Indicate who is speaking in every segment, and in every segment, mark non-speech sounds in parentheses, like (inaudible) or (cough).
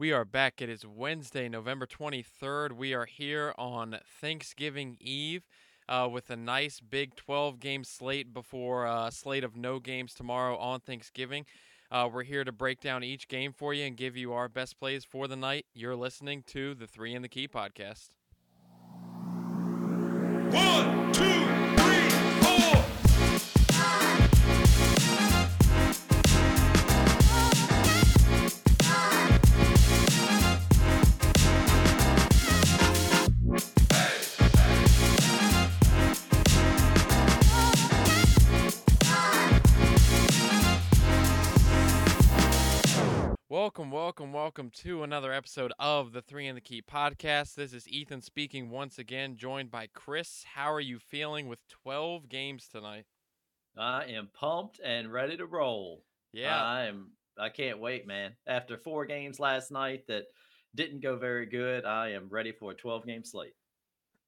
Speaker 1: We are back. It is Wednesday, November 23rd. We are here on Thanksgiving Eve uh, with a nice big 12 game slate before a slate of no games tomorrow on Thanksgiving. Uh, we're here to break down each game for you and give you our best plays for the night. You're listening to the Three in the Key podcast.
Speaker 2: One, two,
Speaker 1: Welcome, welcome, to another episode of the Three in the Key podcast. This is Ethan speaking once again, joined by Chris. How are you feeling with 12 games tonight?
Speaker 3: I am pumped and ready to roll.
Speaker 1: Yeah,
Speaker 3: I am. I can't wait, man. After four games last night that didn't go very good, I am ready for a 12 game slate.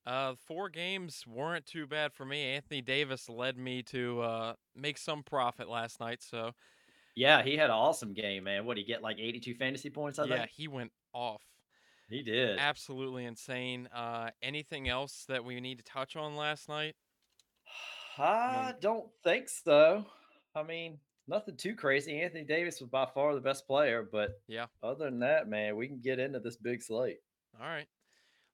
Speaker 1: uh, four games weren't too bad for me. Anthony Davis led me to uh, make some profit last night, so
Speaker 3: Yeah, he had an awesome game, man. What did he get? Like 82 fantasy points, I
Speaker 1: yeah,
Speaker 3: think.
Speaker 1: he went off.
Speaker 3: He did.
Speaker 1: Absolutely insane. Uh, anything else that we need to touch on last night?
Speaker 3: I don't think so. I mean, nothing too crazy. Anthony Davis was by far the best player, but
Speaker 1: Yeah.
Speaker 3: other than that, man, we can get into this big slate.
Speaker 1: All right.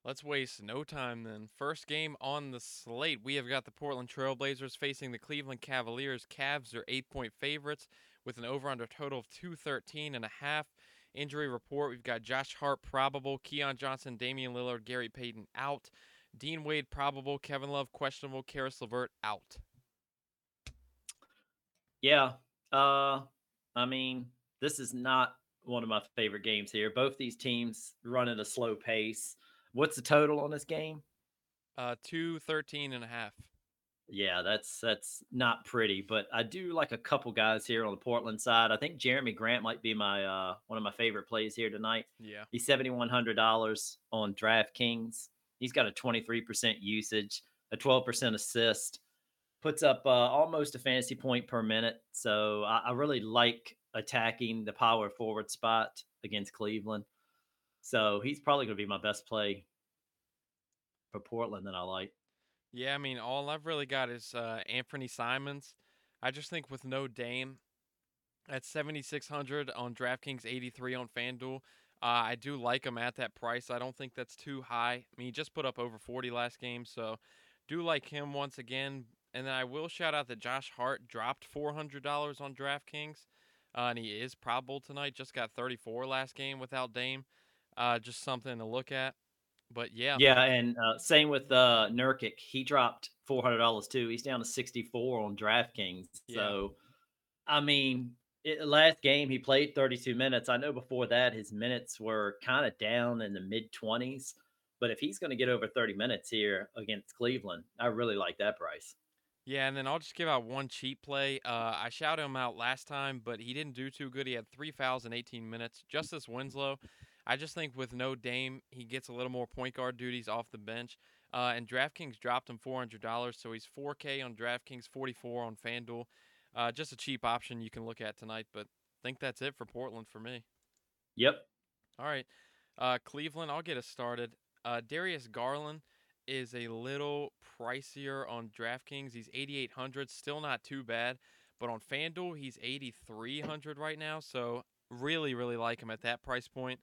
Speaker 1: Let's waste no time then. First game on the slate, we have got the Portland Trailblazers facing the Cleveland Cavaliers. Cavs are eight point favorites with an over under total of 213 and a half. Injury report, we've got Josh Hart probable, Keon Johnson, Damian Lillard, Gary Payton out. Dean Wade probable, Kevin Love questionable, Caris LeVert out.
Speaker 3: Yeah. Uh I mean, this is not one of my favorite games here. Both these teams run at a slow pace. What's the total on this game?
Speaker 1: Uh 213 and a half.
Speaker 3: Yeah, that's that's not pretty, but I do like a couple guys here on the Portland side. I think Jerami Grant might be my uh one of my favorite plays here tonight.
Speaker 1: Yeah.
Speaker 3: He's seventy one hundred dollars on DraftKings. He's got a twenty three percent usage, a twelve percent assist, puts up uh, almost a fantasy point per minute. So I, I really like attacking the power forward spot against Cleveland. So he's probably going to be my best play for Portland that I like.
Speaker 1: Yeah, I mean, all I've really got is uh, Anthony Simons. I just think with no Dame, at 7600 on DraftKings, 83 on FanDuel, uh, I do like him at that price. I don't think that's too high. I mean, he just put up over 40 last game, so do like him once again. And then I will shout out that Josh Hart dropped $400 on DraftKings, uh, and he is probable tonight. Just got 34 last game without Dame. Uh, just something to look at. But yeah,
Speaker 3: Yeah, and uh, same with uh, Nurkic. He dropped four hundred dollars too. He's down to sixty four on DraftKings.
Speaker 1: Yeah.
Speaker 3: So, I mean, it, last game he played thirty two minutes. I know before that his minutes were kind of down in the mid twenties. But if he's going to get over thirty minutes here against Cleveland, I really like that price.
Speaker 1: Yeah, and then I'll just give out one cheap play. Uh, I shouted him out last time, but he didn't do too good. He had three fouls in 18 minutes. Justice Winslow, I just think with no Dame, he gets a little more point guard duties off the bench. Uh, and DraftKings dropped him $400, so he's 4K on DraftKings, 44 on FanDuel. Uh, just a cheap option you can look at tonight, but I think that's it for Portland for me.
Speaker 3: Yep.
Speaker 1: All right. Uh, Cleveland, I'll get us started. Uh, Darius Garland is a little pricier on DraftKings. He's 8,800, still not too bad. But on FanDuel, he's 8,300 right now. So really, really like him at that price point.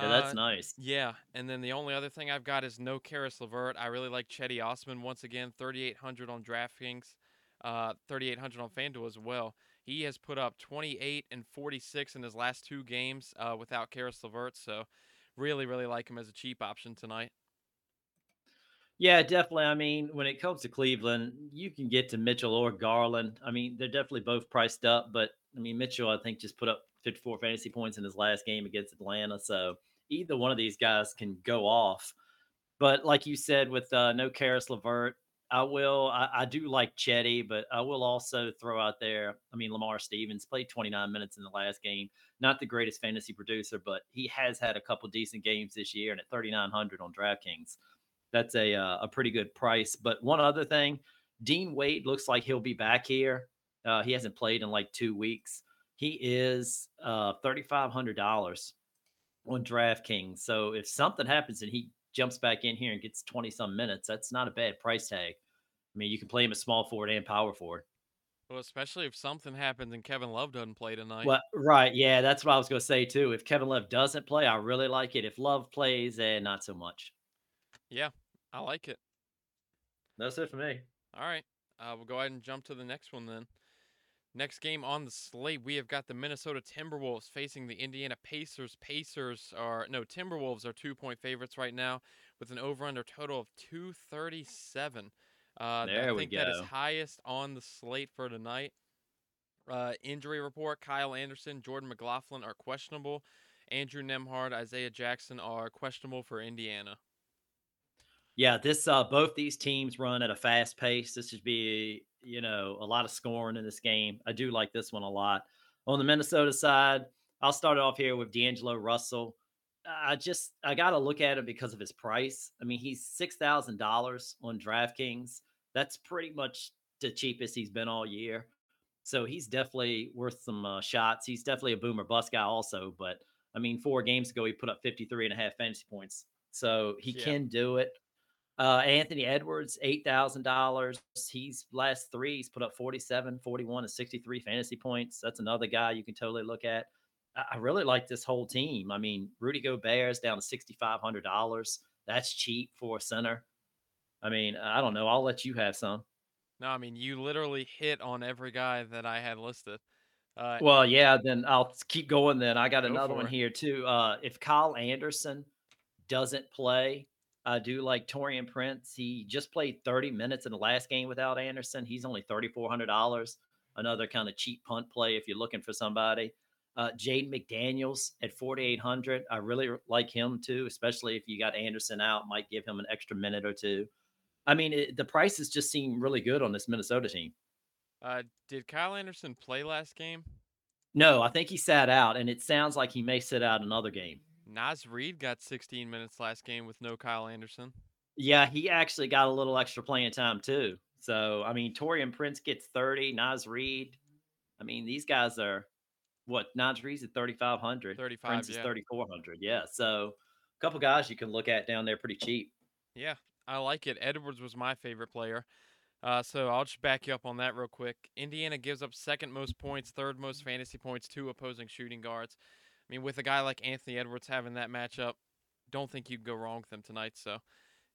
Speaker 3: Yeah, that's
Speaker 1: Uh,
Speaker 3: nice.
Speaker 1: yeah, and then the only other thing I've got is no Caris LeVert. I really like Cedi Osman once again, 3,800 on DraftKings, uh, 3,800 on FanDuel as well. He has put up 28 and 46 in his last two games uh, without Caris LeVert, so really, really like him as a cheap option tonight.
Speaker 3: Yeah, definitely. I mean, when it comes to Cleveland, you can get to Mitchell or Garland. I mean, they're definitely both priced up, but I mean, Mitchell, I think, just put up 54 fantasy points in his last game against Atlanta. So either one of these guys can go off. But like you said, with uh, no Caris LeVert, I will. I, I do like Chetty, but I will also throw out there. I mean, Lamar Stevens played 29 minutes in the last game. Not the greatest fantasy producer, but he has had a couple decent games this year. And at 3,900 on DraftKings, that's a uh, a pretty good price. But one other thing, Dean Wade looks like he'll be back here. Uh, he hasn't played in like two weeks. He is uh, thirty five hundred dollars on DraftKings. So if something happens and he jumps back in here and gets 20 some minutes, that's not a bad price tag. I mean, you can play him a small forward and power forward.
Speaker 1: Well, especially if something happens and Kevin Love doesn't play tonight.
Speaker 3: Well, right. Yeah, that's what I was going to say too. If Kevin Love doesn't play, I really like it. If Love plays, and eh, not so much.
Speaker 1: Yeah, I like it.
Speaker 3: That's it for me.
Speaker 1: All right. Uh, we'll go ahead and jump to the next one then. Next game on the slate, we have got the Minnesota Timberwolves facing the Indiana Pacers. Pacers are no Timberwolves are two point favorites right now with an over under total of 237. Uh,
Speaker 3: there
Speaker 1: I
Speaker 3: we
Speaker 1: think
Speaker 3: go.
Speaker 1: that is highest on the slate for tonight. Uh, injury report: Kyle Anderson, Jordan McLaughlin are questionable. Andrew Nembhard, Isaiah Jackson are questionable for Indiana.
Speaker 3: Yeah, this uh both these teams run at a fast pace. This should be, you know, a lot of scoring in this game. I do like this one a lot. On the Minnesota side, I'll start off here with D'Angelo Russell. I just I got to look at him because of his price. I mean, he's six thousand dollars on DraftKings. That's pretty much the cheapest he's been all year. So he's definitely worth some uh, shots. He's definitely a boomer bust guy, also. But I mean, four games ago, he put up 53 and a half fantasy points. So he
Speaker 1: Yeah.
Speaker 3: can do it. Uh, Anthony Edwards, $8,000. He's last three, he's put up 47, 41, and 63 fantasy points. That's another guy you can totally look at. I I really like this whole team. I mean, Rudy Gobert's down to $6,500. That's cheap for a center. I mean, I don't know. I'll let you have some.
Speaker 1: No, I mean you literally hit on every guy that I had listed. Uh,
Speaker 3: Well, yeah, then I'll keep going. Then I got
Speaker 1: Go
Speaker 3: another one
Speaker 1: it.
Speaker 3: here too. Uh, if Kyle Anderson doesn't play, I do like Taurean Prince. He just played 30 minutes in the last game without Anderson. He's only $3,400. Another kind of cheap punt play if you're looking for somebody. Uh, Jaden McDaniels at 4,800. I really like him too, especially if you got Anderson out. Might give him an extra minute or two. I mean, it, the prices just seem really good on this Minnesota team.
Speaker 1: uh, did Kyle Anderson play last game?
Speaker 3: No, I think he sat out, and it sounds like he may sit out another game.
Speaker 1: Naz Reid got 16 minutes last game with no Kyle Anderson.
Speaker 3: Yeah, he actually got a little extra playing time too. So, I mean, Taurean Prince gets 30, Naz Reid. I mean, these guys are what Naz Reid's at 3,500.
Speaker 1: 35,
Speaker 3: Prince is 3,400. Yeah. So, a couple guys you can look at down there pretty cheap.
Speaker 1: Yeah, I like it. Edwards was my favorite player. Uh, so I'll just back you up on that real quick. Indiana gives up second most points, third most fantasy points to opposing shooting guards. I mean, with a guy like Anthony Edwards having that matchup, don't think you'd go wrong with them tonight. So,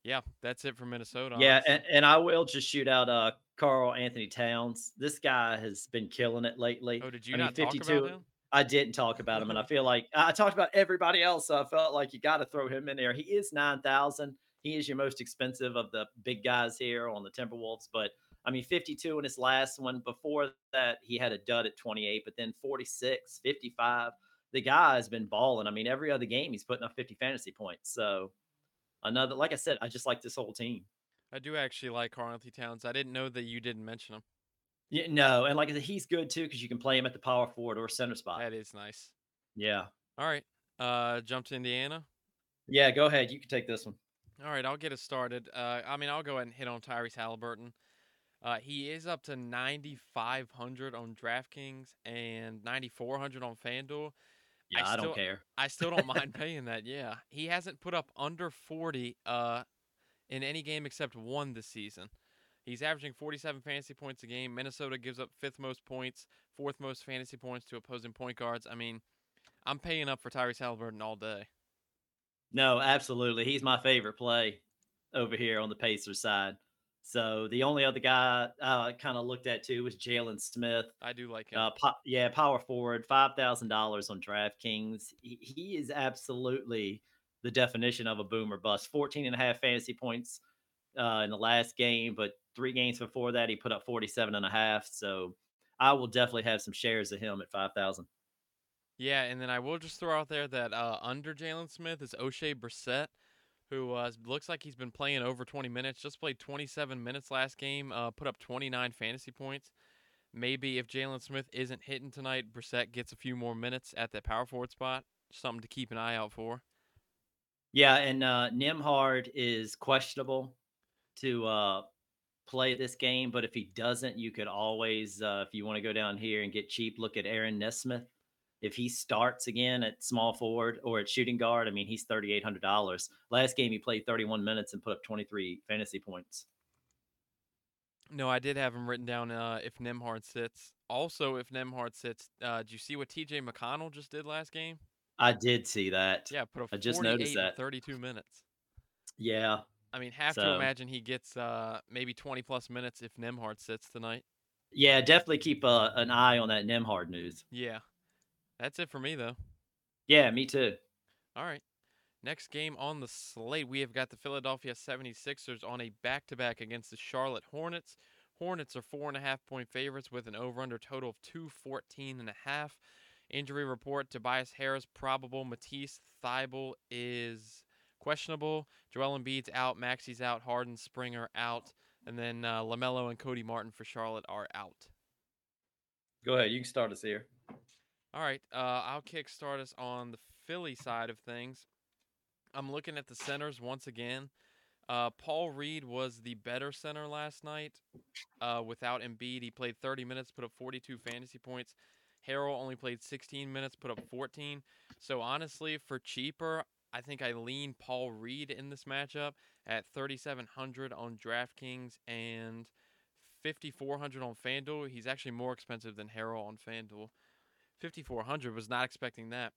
Speaker 1: yeah, that's it for Minnesota.
Speaker 3: Yeah, and, and I will just shoot out uh Karl Anthony Towns. This guy has been killing it lately.
Speaker 1: oh, did you
Speaker 3: I mean,
Speaker 1: not talk
Speaker 3: 52
Speaker 1: about him?
Speaker 3: I didn't talk about him, and I feel like I talked about everybody else, so I felt like you got to throw him in there. He is nine thousand. He is your most expensive of the big guys here on the Timberwolves, but I mean, 52 in his last one. Before that, he had a dud at 28, but then 46, 55. The guy has been balling. I mean, every other game he's putting up 50 fantasy points. So another, like I said, I just like this whole team.
Speaker 1: I do actually like Karl Anthony Towns. I didn't know that you didn't mention him.
Speaker 3: Yeah, no, and like I said, he's good too because you can play him at the power forward or center spot.
Speaker 1: That is nice.
Speaker 3: Yeah,
Speaker 1: All right, uh, jump to Indiana.
Speaker 3: yeah. Go ahead, you can take this one.
Speaker 1: All right, I'll get us started. Uh, I mean, I'll go ahead and hit on Tyrese Halliburton. Uh, he is up to 9,500 on DraftKings and 9,400 on FanDuel.
Speaker 3: Yeah, I,
Speaker 1: still-
Speaker 3: don't care.
Speaker 1: I (laughs) still don't mind paying that. Yeah, he hasn't put up under 40 uh, in any game except one this season. He's averaging 47 fantasy points a game. Minnesota gives up fifth most points, fourth most fantasy points to opposing point guards. I mean, I'm paying up for Tyrese Halliburton all day.
Speaker 3: No, absolutely. He's my favorite play over here on the Pacers side. So the only other guy I kind of looked at too was Jalen Smith.
Speaker 1: I do like him.
Speaker 3: Uh, po- yeah, power forward, five thousand dollars on DraftKings. He, he is absolutely the definition of a boomer bust. 14 and a half fantasy points uh, in the last game, but three games before that, he put up 47 and a half. So I will definitely have some shares of him at 5,000.
Speaker 1: Yeah, and then I will just throw out there that uh, under Jalen Smith is Oshae Brissett, who uh, looks like he's been playing over 20 minutes. Just played 27 minutes last game, uh, put up 29 fantasy points. Maybe if Jalen Smith isn't hitting tonight, Brissett gets a few more minutes at that power forward spot. Something to keep an eye out for.
Speaker 3: Yeah, and uh, Nembhard is questionable to uh, play this game, but if he doesn't, you could always, uh, if you want to go down here and get cheap, look at Aaron Nesmith. If he starts again at small forward or at shooting guard, I mean, he's thirty eight hundred dollars. Last game he played thirty one minutes and put up twenty three fantasy points.
Speaker 1: No, I did have him written down. Uh, if Nembhard sits, also if Nembhard sits, uh, did you see what T.J. McConnell just did last game?
Speaker 3: I did see that.
Speaker 1: Yeah, put a
Speaker 3: I just noticed that.
Speaker 1: 32 minutes.
Speaker 3: Yeah,
Speaker 1: I mean, have to imagine he gets uh maybe 20 plus minutes if Nembhard sits tonight.
Speaker 3: yeah, definitely keep uh, an eye on that Nembhard news.
Speaker 1: Yeah, that's it for me though.
Speaker 3: Yeah, me too.
Speaker 1: All right. Next game on the slate, we have got the Philadelphia 76ers on a back to back against the Charlotte Hornets. Hornets are four and a half point favorites with an over under total of 214 and a half. Injury report Tobias Harris probable. Matisse Thybulle is questionable. Joel Embiid's out. Maxey's out. Harden, Springer out. And then uh, LaMelo and Cody Martin for Charlotte are out.
Speaker 3: Go ahead, you can start us here.
Speaker 1: All right, uh, I'll kickstart us on the Philly side of things. I'm looking at the centers once again. Uh, Paul Reed was the better center last night uh, without Embiid. He played 30 minutes, put up 42 fantasy points. Harrell only played 16 minutes, put up 14. So honestly, for cheaper, I think I lean Paul Reed in this matchup at 3,700 on DraftKings and 5,400 on FanDuel. He's actually more expensive than Harrell on FanDuel. 5,400 was not expecting that.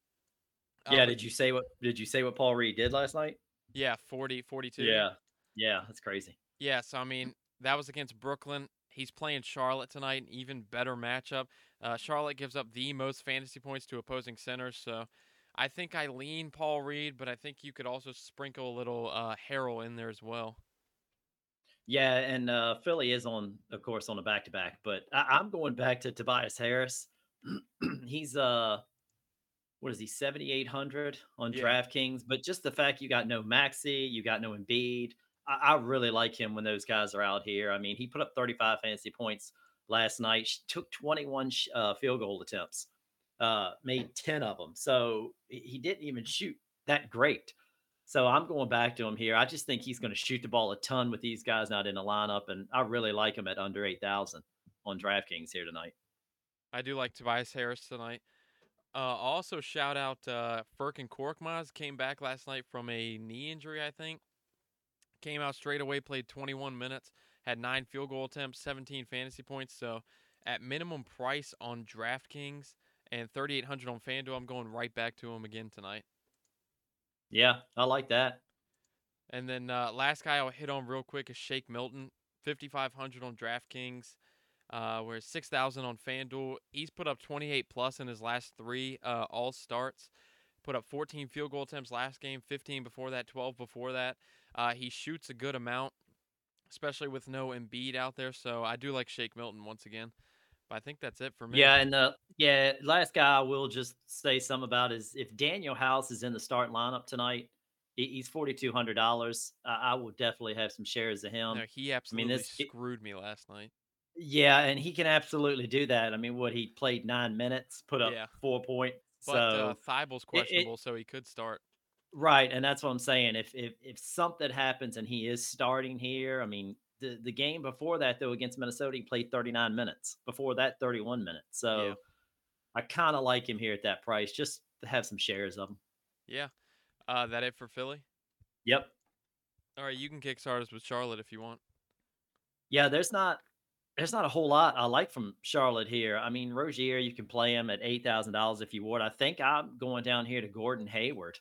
Speaker 3: Yeah,
Speaker 1: but
Speaker 3: did you say what did you say what Paul Reed did last night?
Speaker 1: Yeah, 40, 42.
Speaker 3: Yeah. Yeah, that's crazy.
Speaker 1: Yeah, so I mean, that was against Brooklyn. He's playing Charlotte tonight, an even better matchup. Uh, Charlotte gives up the most fantasy points to opposing centers, so I think I lean Paul Reed, but I think you could also sprinkle a little uh, Harrell in there as well.
Speaker 3: Yeah, and uh, Philly is on, of course, on a back to back, but I, I'm going back to Tobias Harris. (clears throat) He's uh, what is he, 7,800 on
Speaker 1: Yeah.
Speaker 3: DraftKings? But just the fact you got no Maxey, you got no Embiid, I, I really like him when those guys are out here. I mean, he put up 35 fantasy points last night, took 21 sh- uh, field goal attempts, uh, made 10 of them. So he didn't even shoot that great. So I'm going back to him here. I just think he's going to shoot the ball a ton with these guys not in the lineup, and I really like him at under 8,000 on DraftKings here tonight.
Speaker 1: I do like Tobias Harris tonight. Uh, also, shout out uh, and Korkmaz came back last night from a knee injury, I think. Came out straight away, played 21 minutes, had nine field goal attempts, 17 fantasy points. So, at minimum price on DraftKings and 3,800 on FanDuel, I'm going right back to him again tonight.
Speaker 3: Yeah, I like that.
Speaker 1: And then uh, last guy I'll hit on real quick is Shake Milton, 5,500 on DraftKings, uh, where 6,000 on FanDuel. He's put up 28 plus in his last three uh, all starts. Put up 14 field goal attempts last game, 15 before that, 12 before that. Uh, he shoots a good amount, especially with no Embiid out there. So I do like Shake Milton once again. But I think that's it for me.
Speaker 3: Yeah, and uh, yeah, last guy I will just say something about is if Danuel House is in the starting lineup tonight, he's forty two hundred dollars. I I will definitely have some shares of him.
Speaker 1: No, he absolutely
Speaker 3: this- it-
Speaker 1: screwed me last night.
Speaker 3: Yeah, and he can absolutely do that. I mean, what he played nine minutes, put up
Speaker 1: Yeah.
Speaker 3: four points.
Speaker 1: But
Speaker 3: so
Speaker 1: uh, Thybulle's
Speaker 3: it-
Speaker 1: questionable, so he could start.
Speaker 3: Right, and that's what I'm saying. If if if something happens and he is starting here, I mean, the the game before that though against Minnesota, he played 39 minutes. Before that, 31 minutes. So I kind of like him here at that price, just to have some shares of him.
Speaker 1: Yeah. Uh, that it for Philly?
Speaker 3: Yep.
Speaker 1: All right, you can kickstart us with Charlotte if you want.
Speaker 3: Yeah, there's not there's not a whole lot I like from Charlotte here. I mean, Rozier, you can play him at eight thousand dollars if you would. I think I'm going down here to Gordon Hayward.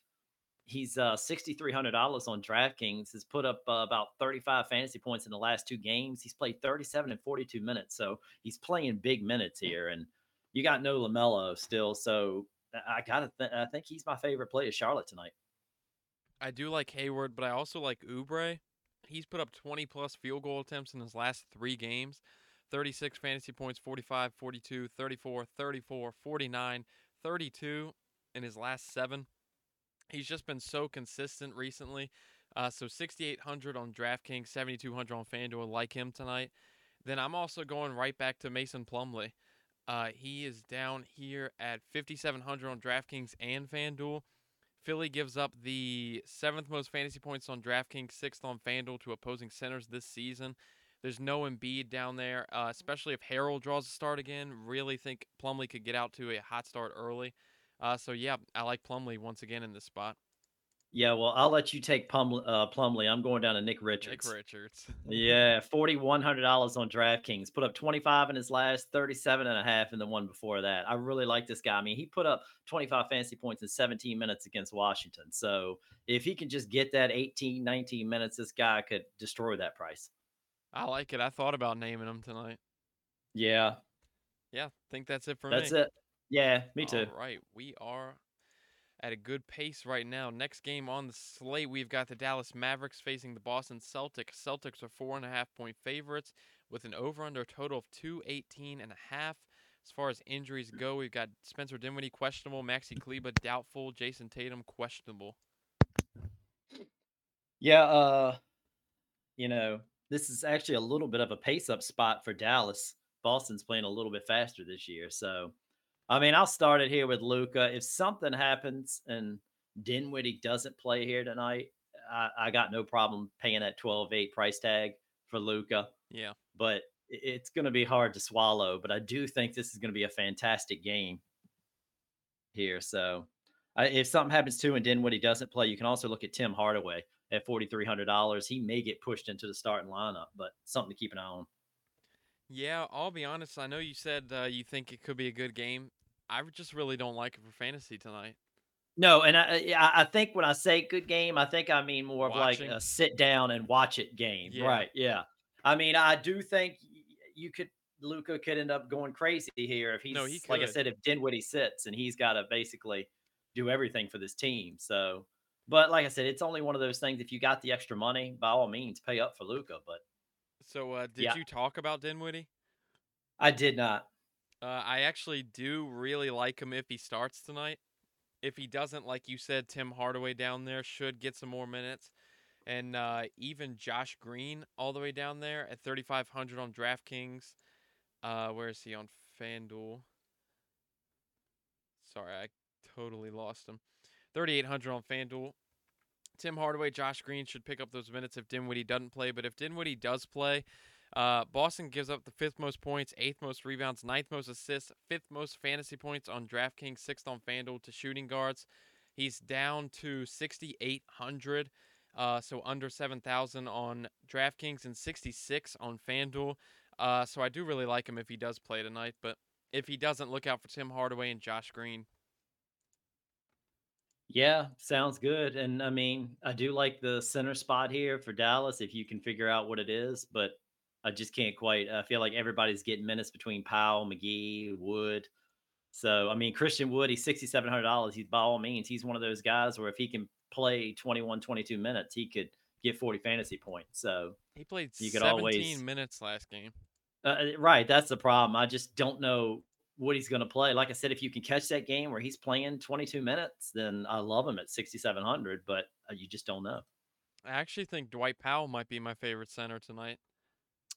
Speaker 3: He's uh sixty three hundred dollars on DraftKings. Has put up uh, about thirty five fantasy points in the last two games. He's played thirty seven and forty two minutes, so he's playing big minutes here. And you got no Lamelo still, so I gotta. Th- I think he's my favorite play of Charlotte tonight.
Speaker 1: I do like Hayward, but I also like Oubre. He's put up 20 plus field goal attempts in his last three games 36 fantasy points, 45, 42, 34, 34, 49, 32 in his last seven. He's just been so consistent recently. Uh, so 6,800 on DraftKings, 7,200 on FanDuel. Like him tonight. Then I'm also going right back to Mason Plumlee. Uh, he is down here at 5,700 on DraftKings and FanDuel. Philly gives up the seventh most fantasy points on DraftKings, sixth on FanDuel to opposing centers this season. There's no Embiid down there, uh, especially if Harrell draws a start again. Really think Plumlee could get out to a hot start early. Uh, so yeah, I like Plumlee once again in this spot.
Speaker 3: Yeah, well, I'll let you take Plum, uh, Plumlee. I'm going down to Nick Richards.
Speaker 1: Nick Richards. (laughs)
Speaker 3: Yeah, forty one hundred dollars on DraftKings. Put up twenty five in his last, 37 and a half in the one before that. I really like this guy. I mean, he put up twenty five fantasy points in seventeen minutes against Washington. So if he can just get that 18, 19 minutes, this guy could destroy that price.
Speaker 1: I like it. I thought about naming them tonight.
Speaker 3: Yeah,
Speaker 1: Yeah, think that's it for
Speaker 3: that's
Speaker 1: me.
Speaker 3: That's it. Yeah, me too.
Speaker 1: All right, we are at a good pace right now. Next game on the slate, we've got the Dallas Mavericks facing the Boston Celtics. Celtics are four and a half point favorites with an over under total of 218 and a half. As far as injuries go, we've got Spencer Dinwiddie questionable, Maxi Kleber doubtful, Jayson Tatum questionable.
Speaker 3: Yeah, uh, you know, this is actually a little bit of a pace up spot for Dallas. Boston's playing a little bit faster this year. So, I mean, I'll start it here with Luka. If something happens and Dinwiddie doesn't play here tonight, I, I got no problem paying that 12 8 price tag for Luka.
Speaker 1: Yeah.
Speaker 3: But it's going to be hard to swallow. But I do think this is going to be a fantastic game here. So, I, if something happens to and Dinwiddie doesn't play, you can also look at Tim Hardaway at forty three hundred dollars. He may get pushed into the starting lineup, but something to keep an eye on.
Speaker 1: Yeah, I'll be honest. I know you said uh, you think it could be a good game. I just really don't like it for fantasy tonight.
Speaker 3: No, and I, I I think when I say good game, I think I mean more of
Speaker 1: Watching.
Speaker 3: like a sit down and watch it game.
Speaker 1: Yeah.
Speaker 3: Right? Yeah. I mean, I do think you could Luka could end up going crazy here if he's
Speaker 1: No, he
Speaker 3: like I said, if Dinwiddie sits and he's got to basically do everything for this team. So, but like I said, it's only one of those things. If you got the extra money, by all means, pay up for Luka. But
Speaker 1: So, uh, did
Speaker 3: Yeah.
Speaker 1: you talk about Dinwiddie?
Speaker 3: I did not.
Speaker 1: Uh, I actually do really like him if he starts tonight. If he doesn't, like you said, Tim Hardaway down there should get some more minutes, and uh, even Josh Green all the way down there at 3,500 on DraftKings. Uh, where is he on FanDuel? Sorry, I totally lost him. 3,800 on FanDuel. Tim Hardaway, Josh Green should pick up those minutes if Dinwiddie doesn't play. But if Dinwiddie does play, uh, Boston gives up the fifth most points, eighth most rebounds, ninth most assists, fifth most fantasy points on DraftKings, sixth on FanDuel to shooting guards. He's down to 6,800, uh, so under 7,000 on DraftKings and 66 on FanDuel. Uh, so I do really like him if he does play tonight, but if he doesn't, look out for Tim Hardaway and Josh Green.
Speaker 3: Yeah, sounds good. And I mean, I do like the center spot here for Dallas if you can figure out what it is, but I just can't quite. I feel like everybody's getting minutes between Powell, McGee, Wood. So, I mean, Christian Wood, he's $6,700. He's by all means, he's one of those guys where if he can play 21, 22 minutes, he could get 40 fantasy points. So,
Speaker 1: He played
Speaker 3: You could
Speaker 1: 17
Speaker 3: always-
Speaker 1: minutes last game.
Speaker 3: uh, right, that's the problem. I just don't know what he's going to play. Like I said, if you can catch that game where he's playing 22 minutes, then I love him at 6,700, but uh, you just don't know.
Speaker 1: I actually think Dwight Powell might be my favorite center tonight.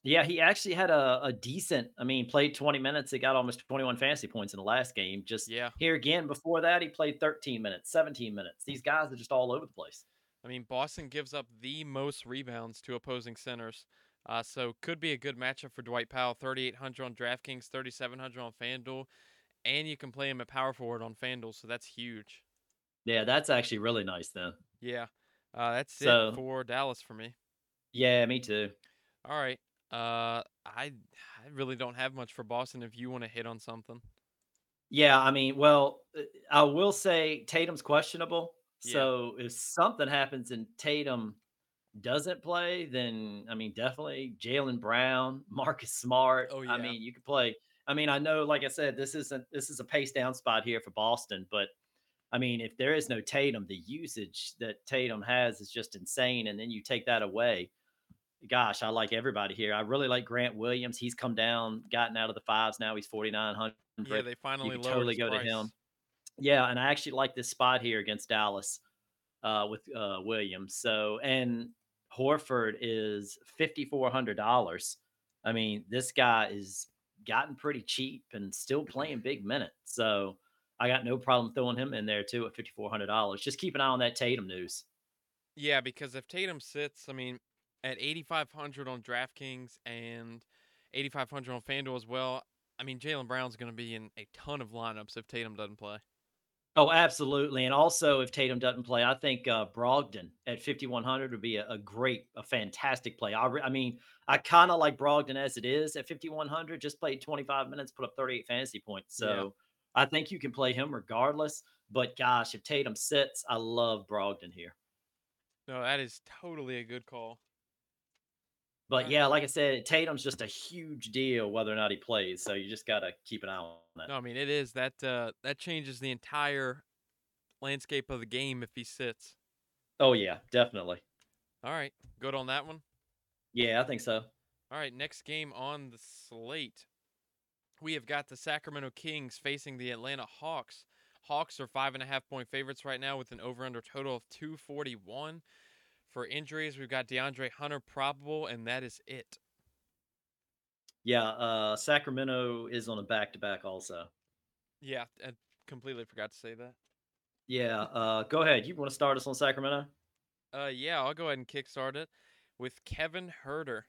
Speaker 3: Yeah, he actually had a, a decent, I mean, played 20 minutes. He got almost 21 fantasy points in the last game. Just
Speaker 1: Yeah.
Speaker 3: here again, before that, he played 13 minutes, 17 minutes. These guys are just all over the place.
Speaker 1: I mean, Boston gives up the most rebounds to opposing centers. Uh, so could be a good matchup for Dwight Powell. 3,800 on DraftKings, 3,700 on FanDuel, and you can play him at power forward on FanDuel, so that's huge.
Speaker 3: Yeah, that's actually really nice then.
Speaker 1: Yeah, uh, that's
Speaker 3: So-
Speaker 1: it for Dallas for me.
Speaker 3: Yeah, me too.
Speaker 1: All right, uh, I I really don't have much for Boston. If you want to hit on something,
Speaker 3: Yeah, I mean, well, uh, I will say Tatum's questionable.
Speaker 1: Yeah.
Speaker 3: So if something happens and Tatum doesn't play, then I mean, definitely Jaylen Brown, (laughs) Marcus Smart.
Speaker 1: Oh, yeah.
Speaker 3: I mean, you could play. I mean, I know, like I said, this isn't this is a pace down spot here for Boston, but I mean, if there is no Tatum, the usage that Tatum has is just insane. And then you take that away. Gosh, I like everybody here. I really like Grant Williams. He's come down, gotten out of the fives now. He's 4,900
Speaker 1: yeah, they finally
Speaker 3: totally go to him. Yeah, and I actually like this spot here against Dallas uh, with uh, Williams. So, and Horford is fifty four hundred dollars. I mean, this guy is gotten pretty cheap and still playing big minutes. So, I got no problem throwing him in there too at fifty four hundred dollars. Just keep an eye on that Tatum news.
Speaker 1: Yeah, because if Tatum sits, I mean, at 8,500 on DraftKings and 8,500 on FanDuel as well, I mean, Jaylen Brown's going to be in a ton of lineups if Tatum doesn't play.
Speaker 3: Oh, absolutely. And also, if Tatum doesn't play, I think uh, Brogdon at 5,100 would be a, a great, a fantastic play. I, re- I mean, I kind of like Brogdon as it is at 5,100, just played 25 minutes, put up 38 fantasy points.
Speaker 1: Yeah.
Speaker 3: So I think you can play him regardless. But gosh, if Tatum sits, I love Brogdon here.
Speaker 1: No, that is totally a good call.
Speaker 3: But yeah, like I said, Tatum's just a huge deal whether or not he plays. So you just got to keep an eye on that.
Speaker 1: No, I mean it is that uh, that changes the entire landscape of the game if he sits.
Speaker 3: Oh, yeah, definitely.
Speaker 1: All right, good on that one.
Speaker 3: Yeah, I think so.
Speaker 1: All right, next game on the slate. We have got the Sacramento Kings facing the Atlanta Hawks. Hawks are five and a half point favorites right now with an over under total of 241. For injuries, we've got DeAndre Hunter probable, and that is it.
Speaker 3: Yeah, uh, Sacramento is on a back to back also.
Speaker 1: Yeah, I completely forgot to say that.
Speaker 3: Yeah, uh, go ahead. You want to start us on Sacramento?
Speaker 1: Uh, yeah, I'll go ahead and kickstart it with Kevin Huerter.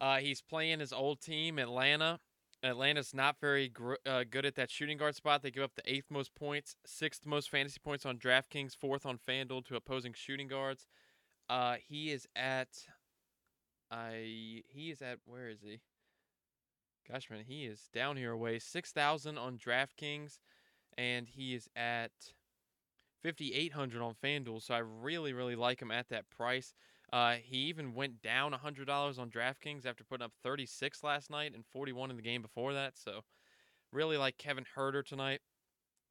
Speaker 1: Uh, he's playing his old team, Atlanta. Atlanta's not very gr- uh, good at that shooting guard spot. They give up the eighth most points, sixth most fantasy points on DraftKings, fourth on FanDuel to opposing shooting guards. Uh, he is at, I he is at where is he? Gosh, man, he is down here away. Six thousand on DraftKings, and he is at 5800 on FanDuel, so I really, really like him at that price. Uh, he even went down $100 on DraftKings after putting up 36 last night and 41 in the game before that. So, really like Kevin Huerter tonight.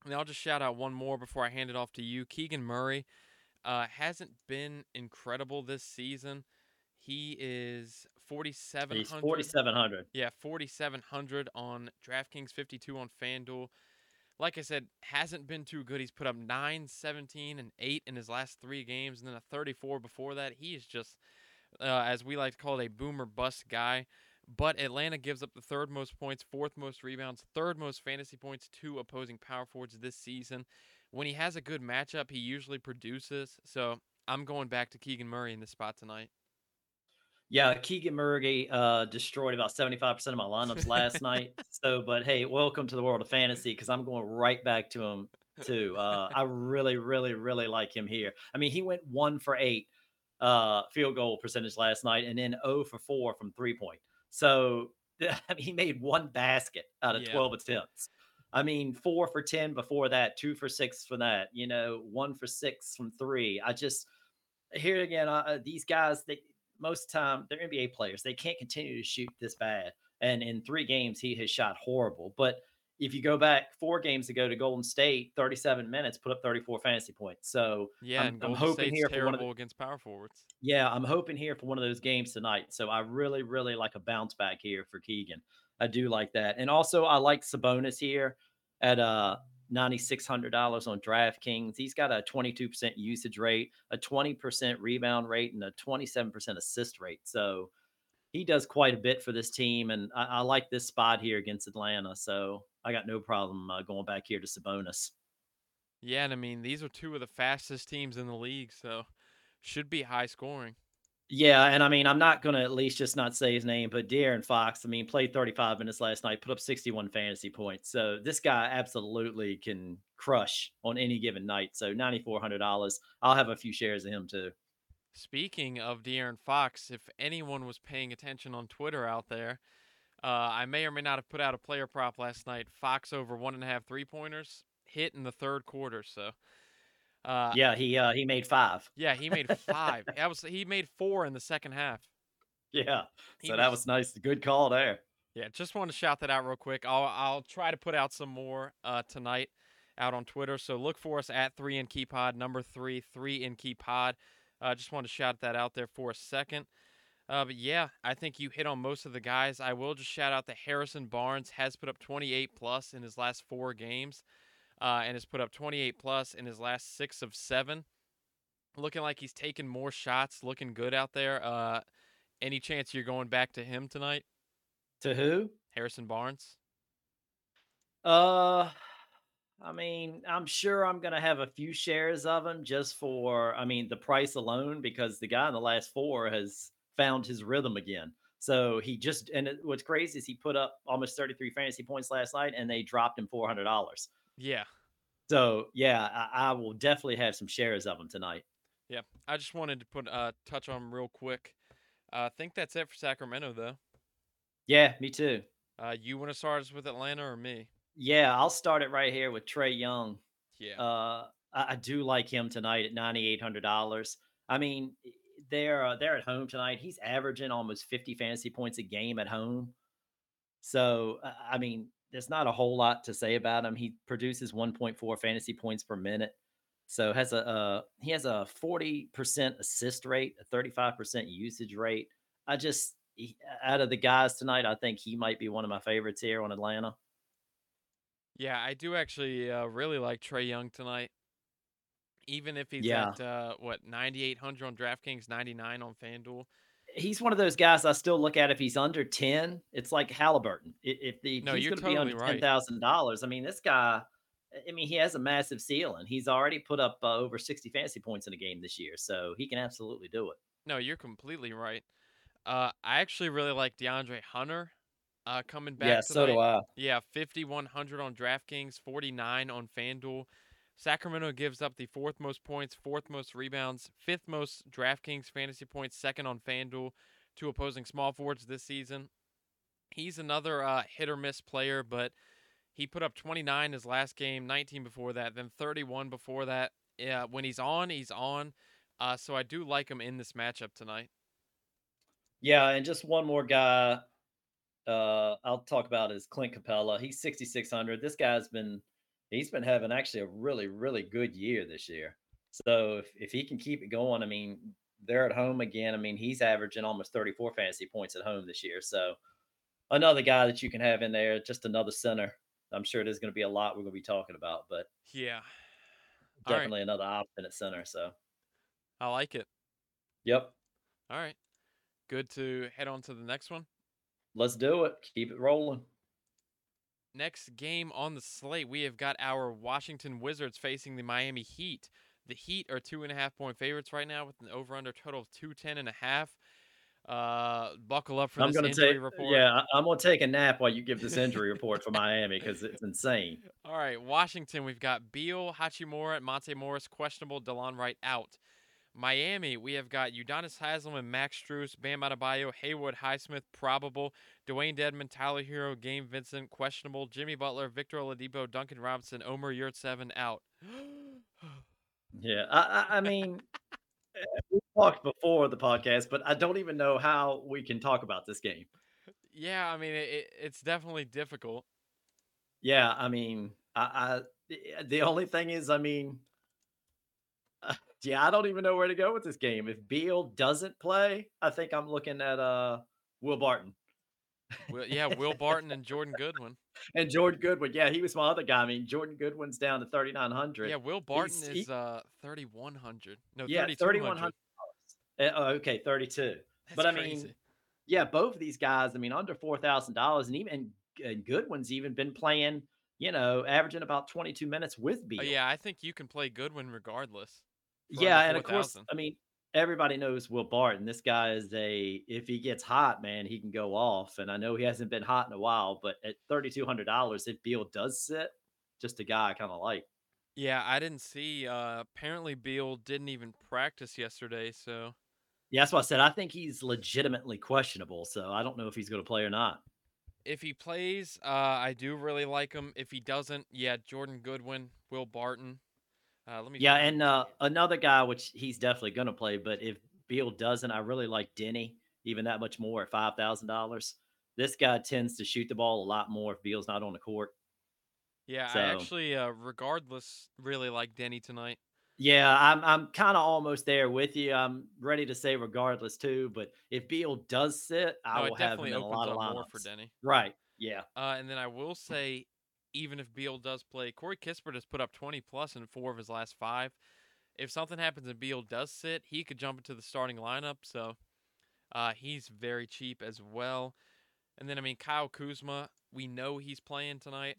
Speaker 1: And I'll just shout out one more before I hand it off to you. Keegan Murray uh, hasn't been incredible this season. He is 4,700.
Speaker 3: He's 4,700.
Speaker 1: Yeah, 4,700 on DraftKings, 52 on FanDuel. Like I said, hasn't been too good. He's put up 9, 17, and 8 in his last three games, and then a 34 before that. He is just, uh, as we like to call it, a boomer bust guy. But Atlanta gives up the third most points, fourth most rebounds, third most fantasy points to opposing power forwards this season. When he has a good matchup, he usually produces. So I'm going back to Keegan Murray in this spot tonight.
Speaker 3: Yeah, Keegan Murray uh, destroyed about 75% of my lineups last night. (laughs) So, but hey, welcome to the world of fantasy because I'm going right back to him too. Uh, I really, really, really like him here. I mean, he went one for eight uh, field goal percentage last night and then 0 for four from three point. So, (laughs) I mean, he made one basket out of
Speaker 1: Yeah.
Speaker 3: 12 attempts. I mean, four for 10 before that, two for six for that, you know, one for six from three. I just, here again, uh, these guys, they, most time they're NBA players. They can't continue to shoot this bad. And in three games, he has shot horrible. But if you go back four games ago to Golden State, 37 minutes, put up 34 fantasy points. So
Speaker 1: Yeah,
Speaker 3: I'm, I'm hoping
Speaker 1: State's
Speaker 3: here for one of the,
Speaker 1: against power forwards.
Speaker 3: yeah, I'm hoping here for one of those games tonight. So I really, really like a bounce back here for Keegan. I do like that. And also I like Sabonis here at uh $9,600 on DraftKings. He's got a 22% usage rate, a 20% rebound rate, and a 27% assist rate. So he does quite a bit for this team. And I, I like this spot here against Atlanta. So I got no problem uh, going back here to Sabonis.
Speaker 1: Yeah, and I mean these are two of the fastest teams in the league, so should be high scoring.
Speaker 3: Yeah, and I mean, I'm not going to at least just not say his name, but De'Aaron Fox, I mean, played 35 minutes last night, put up 61 fantasy points. So this guy absolutely can crush on any given night. So $9,400. I'll have a few shares of him too.
Speaker 1: Speaking of De'Aaron Fox, if anyone was paying attention on Twitter out there, uh, I may or may not have put out a player prop last night. Fox over one and a half three pointers hit in the third quarter. So, uh,
Speaker 3: Yeah, he uh, he made five.
Speaker 1: yeah, he made five. (laughs) that was he made four in the second half.
Speaker 3: Yeah,
Speaker 1: He
Speaker 3: so that was nice. Good call there.
Speaker 1: Yeah, just want to shout that out real quick. I'll I'll try to put out some more uh, tonight out on Twitter. So look for us at three in key pod number three three in key pod. uh, just wanted to shout that out there for a second. Uh, but yeah, I think you hit on most of the guys. I will just shout out that Harrison Barnes has put up 28 plus in his last four games, uh, and has put up 28 plus in his last six of seven. Looking like he's taking more shots, looking good out there. Uh, any chance you're going back to him tonight,
Speaker 3: To who?
Speaker 1: Harrison Barnes?
Speaker 3: Uh, I mean, I'm sure I'm gonna have a few shares of him just for, I mean, the price alone, because the guy in the last four has found his rhythm again. So he just, and it, what's crazy is he put up almost 33 fantasy points last night, and they dropped him $400.
Speaker 1: Yeah,
Speaker 3: So yeah, I, I will definitely have some shares of them tonight.
Speaker 1: Yeah, I just wanted to put uh touch on real quick. Uh, I think that's it for Sacramento, though.
Speaker 3: Yeah, me too.
Speaker 1: Uh, you want to start us with Atlanta or me?
Speaker 3: Yeah, I'll start it right here with Trae Young.
Speaker 1: Yeah.
Speaker 3: Uh, I, I do like him tonight at ninety eight hundred dollars. I mean, they're uh, they're at home tonight. He's averaging almost fifty fantasy points a game at home. So I mean, there's not a whole lot to say about him. He produces one point four fantasy points per minute. So has a uh, he has a forty percent assist rate, a thirty five percent usage rate. I just he, out of the guys tonight, I think he might be one of my favorites here on Atlanta.
Speaker 1: Yeah, I do actually uh, really like Trae Young tonight. Even if he's
Speaker 3: Yeah,
Speaker 1: at uh, what 9,800 on DraftKings, 99 on FanDuel.
Speaker 3: He's one of those guys I still look at if he's under 10, it's like Halliburton. If, the,
Speaker 1: No,
Speaker 3: he's going to be
Speaker 1: totally
Speaker 3: under
Speaker 1: right.
Speaker 3: $10,000, I mean, this guy, I mean, he has a massive ceiling. He's already put up uh, over 60 fantasy points in a game this year, so he can absolutely do it.
Speaker 1: No, you're completely right. Uh, I actually really like DeAndre Hunter uh, coming
Speaker 3: Yeah,
Speaker 1: back
Speaker 3: so do. I.
Speaker 1: Yeah, 5,100 on DraftKings, 49 on FanDuel. Sacramento gives up the fourth most points, fourth most rebounds, fifth most DraftKings fantasy points, second on FanDuel to opposing small forwards this season. He's another uh, hit or miss player, but he put up 29 his last game, 19 before that, then 31 before that. Yeah, when he's on, he's on. Uh, so I do like him in this matchup tonight.
Speaker 3: Yeah, and just one more guy uh, I'll talk about is Clint Capela. He's 6,600. This guy's been, he's been having actually a really, really good year this year. So if, if he can keep it going, I mean, they're at home again. I mean, he's averaging almost 34 fantasy points at home this year. So another guy that you can have in there, just another center. I'm sure there's going to be a lot we're going to be talking about, but
Speaker 1: Yeah. All right.
Speaker 3: definitely another option at center. So,
Speaker 1: I like it.
Speaker 3: yep,
Speaker 1: All right. Good to head on to the next one.
Speaker 3: let's do it. Keep it rolling.
Speaker 1: Next game on the slate, we have got our Washington Wizards facing the Miami Heat. The Heat are two and a half point favorites right now with an over under total of 210 and a half. Uh, buckle up for
Speaker 3: I'm
Speaker 1: this
Speaker 3: to
Speaker 1: injury
Speaker 3: take,
Speaker 1: report.
Speaker 3: yeah, I'm going to take a nap while you give this injury report for Miami because it's insane. (laughs)
Speaker 1: All right, Washington, we've got Beal, Hachimura, and Monte Morris, questionable, Delon Wright out. Miami, we have got Udonis Haslem and Max Strus, Bam Adebayo, Haywood Highsmith, probable, Dewayne Dedmon, Tyler Herro, Gabe Vincent, questionable, Jimmy Butler, Victor Oladipo, Duncan Robinson, Omer Yurtseven out.
Speaker 3: Yeah, I, I, mean, eh, we talked before the podcast, but I don't even know how we can talk about this game.
Speaker 1: yeah, I mean, it, it, it's definitely difficult.
Speaker 3: Yeah, I mean, I, I eh, the only thing is, I mean, yeah, I don't even know where to go with this game. If Beal doesn't play, I think I'm looking at uh Will Barton
Speaker 1: Will, yeah, Will Barton and Jordan Goodwin. (laughs)
Speaker 3: and Jordan Goodwin. Yeah, he was my other guy. I mean, Jordan Goodwin's down to 3,900.
Speaker 1: Yeah, Will Barton
Speaker 3: He's- he-
Speaker 1: is uh 3100. No,
Speaker 3: Yeah,
Speaker 1: 3200.
Speaker 3: Eh, oh, okay, 32.
Speaker 1: That's
Speaker 3: But I
Speaker 1: crazy.
Speaker 3: mean, yeah, both of these guys, I mean, under four thousand dollars, and even and Goodwin's even been playing, you know, averaging about twenty two minutes with Beal.
Speaker 1: Uh, yeah, I think you can play Goodwin regardless.
Speaker 3: Yeah, and of course,
Speaker 1: 4,000.
Speaker 3: I mean, everybody knows Will Barton. This guy is a if he gets hot, man, he can go off. And I know he hasn't been hot in a while, but at thirty two hundred dollars, if Beal does sit, just a guy I kind of like.
Speaker 1: Yeah, I didn't see. Uh, apparently, Beal didn't even practice yesterday. So
Speaker 3: Yeah, that's why I said I think he's legitimately questionable. So I don't know if he's going to play or not.
Speaker 1: if he plays, uh, I do really like him. If he doesn't, yeah, Jordan Goodwin, Will Barton. Uh, let me.
Speaker 3: Yeah, and uh, another guy, which he's definitely going to play, but if Beal doesn't, I really like Deni, even that much more at five thousand dollars. This guy tends to shoot the ball a lot more if Beal's not on the court.
Speaker 1: yeah,
Speaker 3: so-
Speaker 1: I actually, uh, regardless, really like Deni tonight.
Speaker 3: Yeah, I'm I'm kind of almost there with you. I'm ready to say regardless too, but if Beal does sit, I
Speaker 1: No,
Speaker 3: will have him in a lot of
Speaker 1: up more for. Deni.
Speaker 3: Right? Yeah.
Speaker 1: Uh, and then I will say, even if Beal does play, Corey Kispert has put up 20 plus in four of his last five. If something happens and Beal does sit, he could jump into the starting lineup. So uh, he's very cheap as well. And then, I mean, Kyle Kuzma, we know he's playing tonight.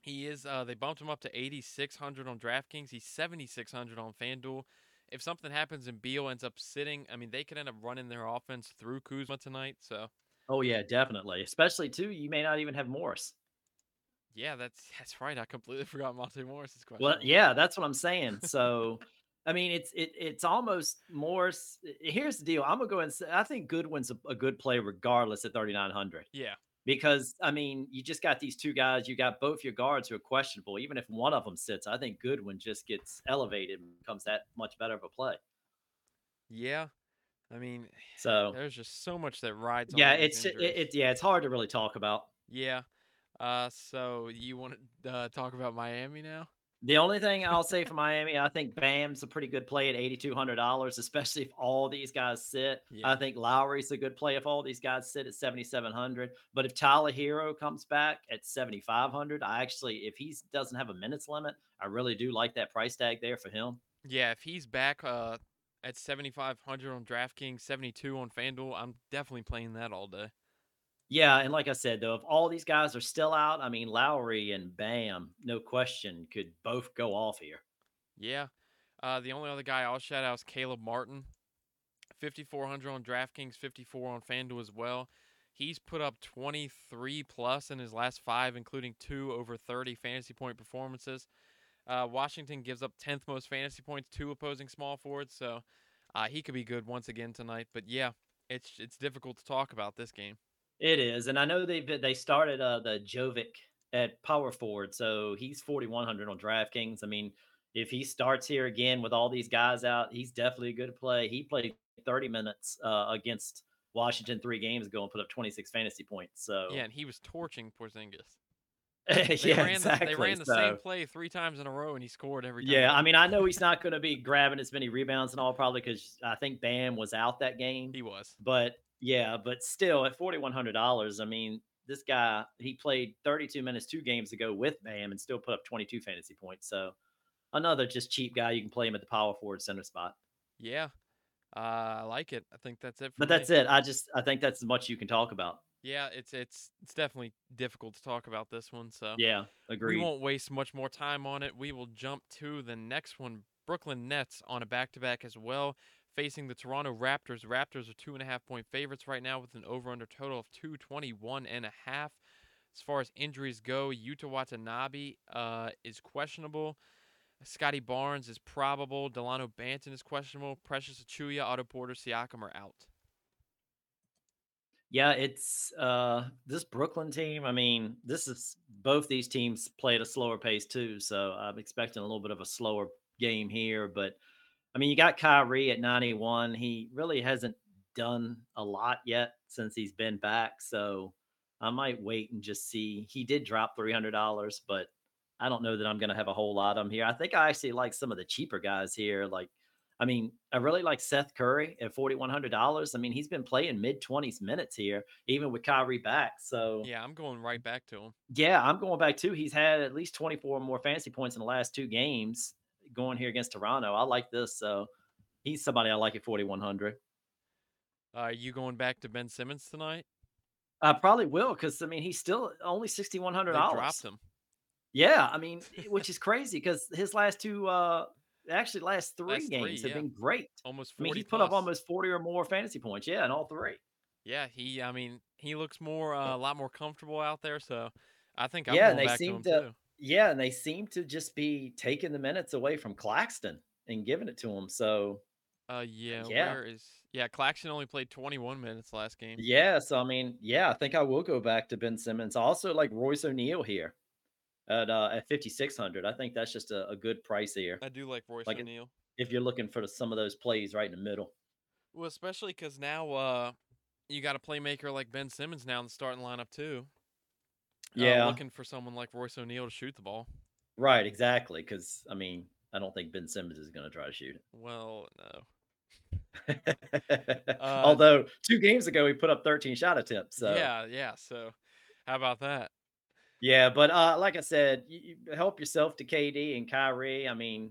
Speaker 1: He is, uh, they bumped him up to 8,600 on DraftKings. He's 7,600 on FanDuel. If something happens and Beal ends up sitting, I mean, they could end up running their offense through Kuzma tonight. So
Speaker 3: Oh yeah, definitely. Especially too, you may not even have Morris.
Speaker 1: Yeah, that's that's right. I completely (laughs) forgot Monte Morris's question.
Speaker 3: Well, yeah, that's what I'm saying. (laughs) So, I mean, it's it, it's almost more. s- Here's the deal. I'm gonna go and say I think Goodwin's a, a good play regardless at 3,900
Speaker 1: Yeah.
Speaker 3: because I mean, you just got these two guys. You got both your guards who are questionable. Even if one of them sits, I think Goodwin just gets elevated and becomes that much better of a play.
Speaker 1: Yeah. I mean, (sighs)
Speaker 3: So,
Speaker 1: there's just so much that rides
Speaker 3: yeah,
Speaker 1: on
Speaker 3: it's it, it's yeah, it's hard to really talk about.
Speaker 1: Yeah. Uh, so you want to uh, talk about Miami now?
Speaker 3: The only thing I'll say for (laughs) Miami, I think Bam's a pretty good play at $8,200, especially if all these guys sit.
Speaker 1: Yeah.
Speaker 3: I think Lowry's a good play if all these guys sit at 7,700. But if Tyler Herro comes back at 7,500, I actually, if he doesn't have a minutes limit, I really do like that price tag there for him.
Speaker 1: Yeah, if he's back uh at 7500 on DraftKings, 72 on FanDuel, I'm definitely playing that all day.
Speaker 3: Yeah, and like I said, though, if all these guys are still out, I mean, Lowry and Bam, no question, could both go off here.
Speaker 1: Yeah. Uh, the only other guy I'll shout out is Caleb Martin. 5400 on DraftKings, 54 on FanDuel as well. He's put up 23 plus in his last five, including two over 30 fantasy point performances. Uh, Washington gives up 10th most fantasy points to opposing small forwards, so uh, he could be good once again tonight. But yeah, it's it's difficult to talk about this game.
Speaker 3: It is, and I know they they started uh, the Jovic at power forward, so he's forty one hundred on DraftKings. I mean, if he starts here again with all these guys out, he's definitely a good play. He played thirty minutes uh, against Washington three games ago and put up twenty six fantasy points. So
Speaker 1: Yeah, and he was torching Porzingis. (laughs)
Speaker 3: yeah,
Speaker 1: They ran
Speaker 3: exactly.
Speaker 1: The, they ran the
Speaker 3: so,
Speaker 1: same play three times in a row, and he scored every time.
Speaker 3: yeah, I mean, I know he's not going to be grabbing as many rebounds and all, probably because I think Bam was out that game.
Speaker 1: he was.
Speaker 3: But yeah, but still at forty one hundred dollars, I mean, this guy he played thirty two minutes two games ago with Bam and still put up twenty two fantasy points. So another just cheap guy. You can play him at the power forward center spot.
Speaker 1: Yeah, uh, I like it. I think that's it. For
Speaker 3: But
Speaker 1: me.
Speaker 3: that's it. I just I think that's as much you can talk about.
Speaker 1: Yeah, it's it's it's definitely difficult to talk about this one. So
Speaker 3: Yeah,
Speaker 1: agree.
Speaker 3: we
Speaker 1: won't waste much more time on it. We will jump to the next one. Brooklyn Nets on a back-to-back as well, facing the Toronto Raptors. Raptors are two and a half point favorites right now with an over/under total of 221 and a half. As far as injuries go, Yuta Watanabe uh, is questionable. Scottie Barnes is probable. Dalano Banton is questionable. Precious Achiuwa, Otto Porter, Siakam are out.
Speaker 3: Yeah, it's uh this Brooklyn team. I mean, this is both these teams play at a slower pace too. So I'm expecting a little bit of a slower game here. But I mean, you got Kyrie at 91. He really hasn't done a lot yet since he's been back. So I might wait and just see. He did drop $300, but I don't know that I'm going to have a whole lot of them here. I think I actually like some of the cheaper guys here. Like, I mean, I really like Seth Curry at $4,100. I mean, he's been playing mid 20s minutes here, even with Kyrie back. So,
Speaker 1: Yeah, I'm going right back to him.
Speaker 3: yeah, I'm going back too. He's had at least 24 more fantasy points in the last two games going here against Toronto. I like this. So, he's somebody I like at 4,100.
Speaker 1: Uh, are you going back to Ben Simmons tonight?
Speaker 3: I probably will because, I mean, he's still only $6,100.
Speaker 1: dropped him.
Speaker 3: Yeah, I mean, (laughs) which is crazy because his last two, uh, actually last three
Speaker 1: Last three,
Speaker 3: games have
Speaker 1: yeah.
Speaker 3: been great.
Speaker 1: Almost
Speaker 3: I mean,
Speaker 1: 40
Speaker 3: he's put up almost 40 or more fantasy points. Yeah, in all three.
Speaker 1: Yeah, he. I mean, he looks more uh, a lot more comfortable out there. So I think I'm
Speaker 3: Yeah,
Speaker 1: going
Speaker 3: they
Speaker 1: back to
Speaker 3: seem
Speaker 1: him
Speaker 3: to-
Speaker 1: too.
Speaker 3: Yeah, and they seem to just be taking the minutes away from Claxton and giving it to him. So,
Speaker 1: Uh, yeah,
Speaker 3: yeah.
Speaker 1: Where is? Yeah, Claxton only played 21 minutes last game.
Speaker 3: yeah, so I mean, yeah, I think I will go back to Ben Simmons. Also like Royce O'Neale here at uh, at 5600. I think that's just a, a good price here
Speaker 1: I do like Royce
Speaker 3: Like
Speaker 1: O'Neale.
Speaker 3: if you're looking for some of those plays right in the middle.
Speaker 1: Well, especially because now uh, you got a playmaker like Ben Simmons now in the starting lineup too. Uh,
Speaker 3: Yeah.
Speaker 1: looking for someone like Royce O'Neale to shoot the ball.
Speaker 3: Right, exactly. Because I mean, I don't think Ben Simmons is going to try to shoot it.
Speaker 1: Well, no. (laughs)
Speaker 3: Although two games ago he put up 13 shot attempts. So
Speaker 1: Yeah, yeah. So, how about that?
Speaker 3: yeah, but uh, like I said, you, you help yourself to KD and Kyrie. I mean,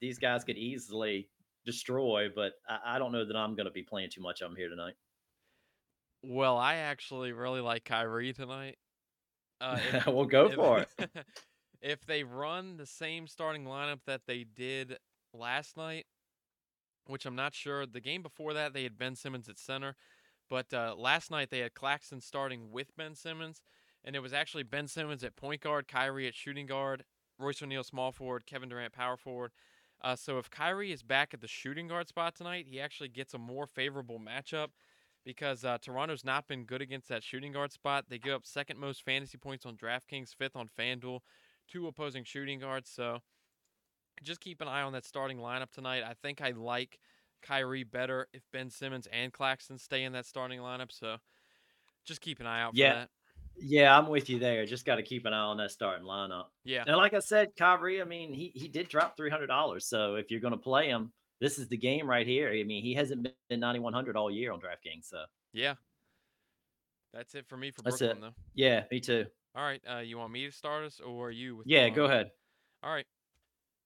Speaker 3: these guys could easily destroy, but I, I don't know that I'm going to be playing too much of them here tonight.
Speaker 1: Well, I actually really like Kyrie tonight. Uh, (laughs) if-
Speaker 3: we'll go
Speaker 1: if-
Speaker 3: for it. (laughs)
Speaker 1: if they run the same starting lineup that they did last night, which I'm not sure, the game before that they had Ben Simmons at center, but uh, last night they had Claxton starting with Ben Simmons. and it was actually Ben Simmons at point guard, Kyrie at shooting guard, Royce O'Neale small forward, Kevin Durant power forward. Uh, so if Kyrie is back at the shooting guard spot tonight, he actually gets a more favorable matchup because uh, Toronto's not been good against that shooting guard spot. They give up second most fantasy points on DraftKings, fifth on FanDuel, two opposing shooting guards. So just keep an eye on that starting lineup tonight. I think I like Kyrie better if Ben Simmons and Claxton stay in that starting lineup. So just keep an eye out for
Speaker 3: Yeah.
Speaker 1: that.
Speaker 3: Yeah, I'm with you there. Just got to keep an eye on that starting lineup.
Speaker 1: Yeah.
Speaker 3: And like I said, Kyrie, I mean, he he did drop three hundred dollars. So if you're going to play him, this is the game right here. I mean, he hasn't been ninety one hundred all year on DraftKings. So
Speaker 1: Yeah. That's it for me for
Speaker 3: That's
Speaker 1: Brooklyn,
Speaker 3: it.
Speaker 1: though.
Speaker 3: yeah, me too.
Speaker 1: All right. Uh, you want me to start us or are you? With
Speaker 3: Yeah, go ahead.
Speaker 1: All right.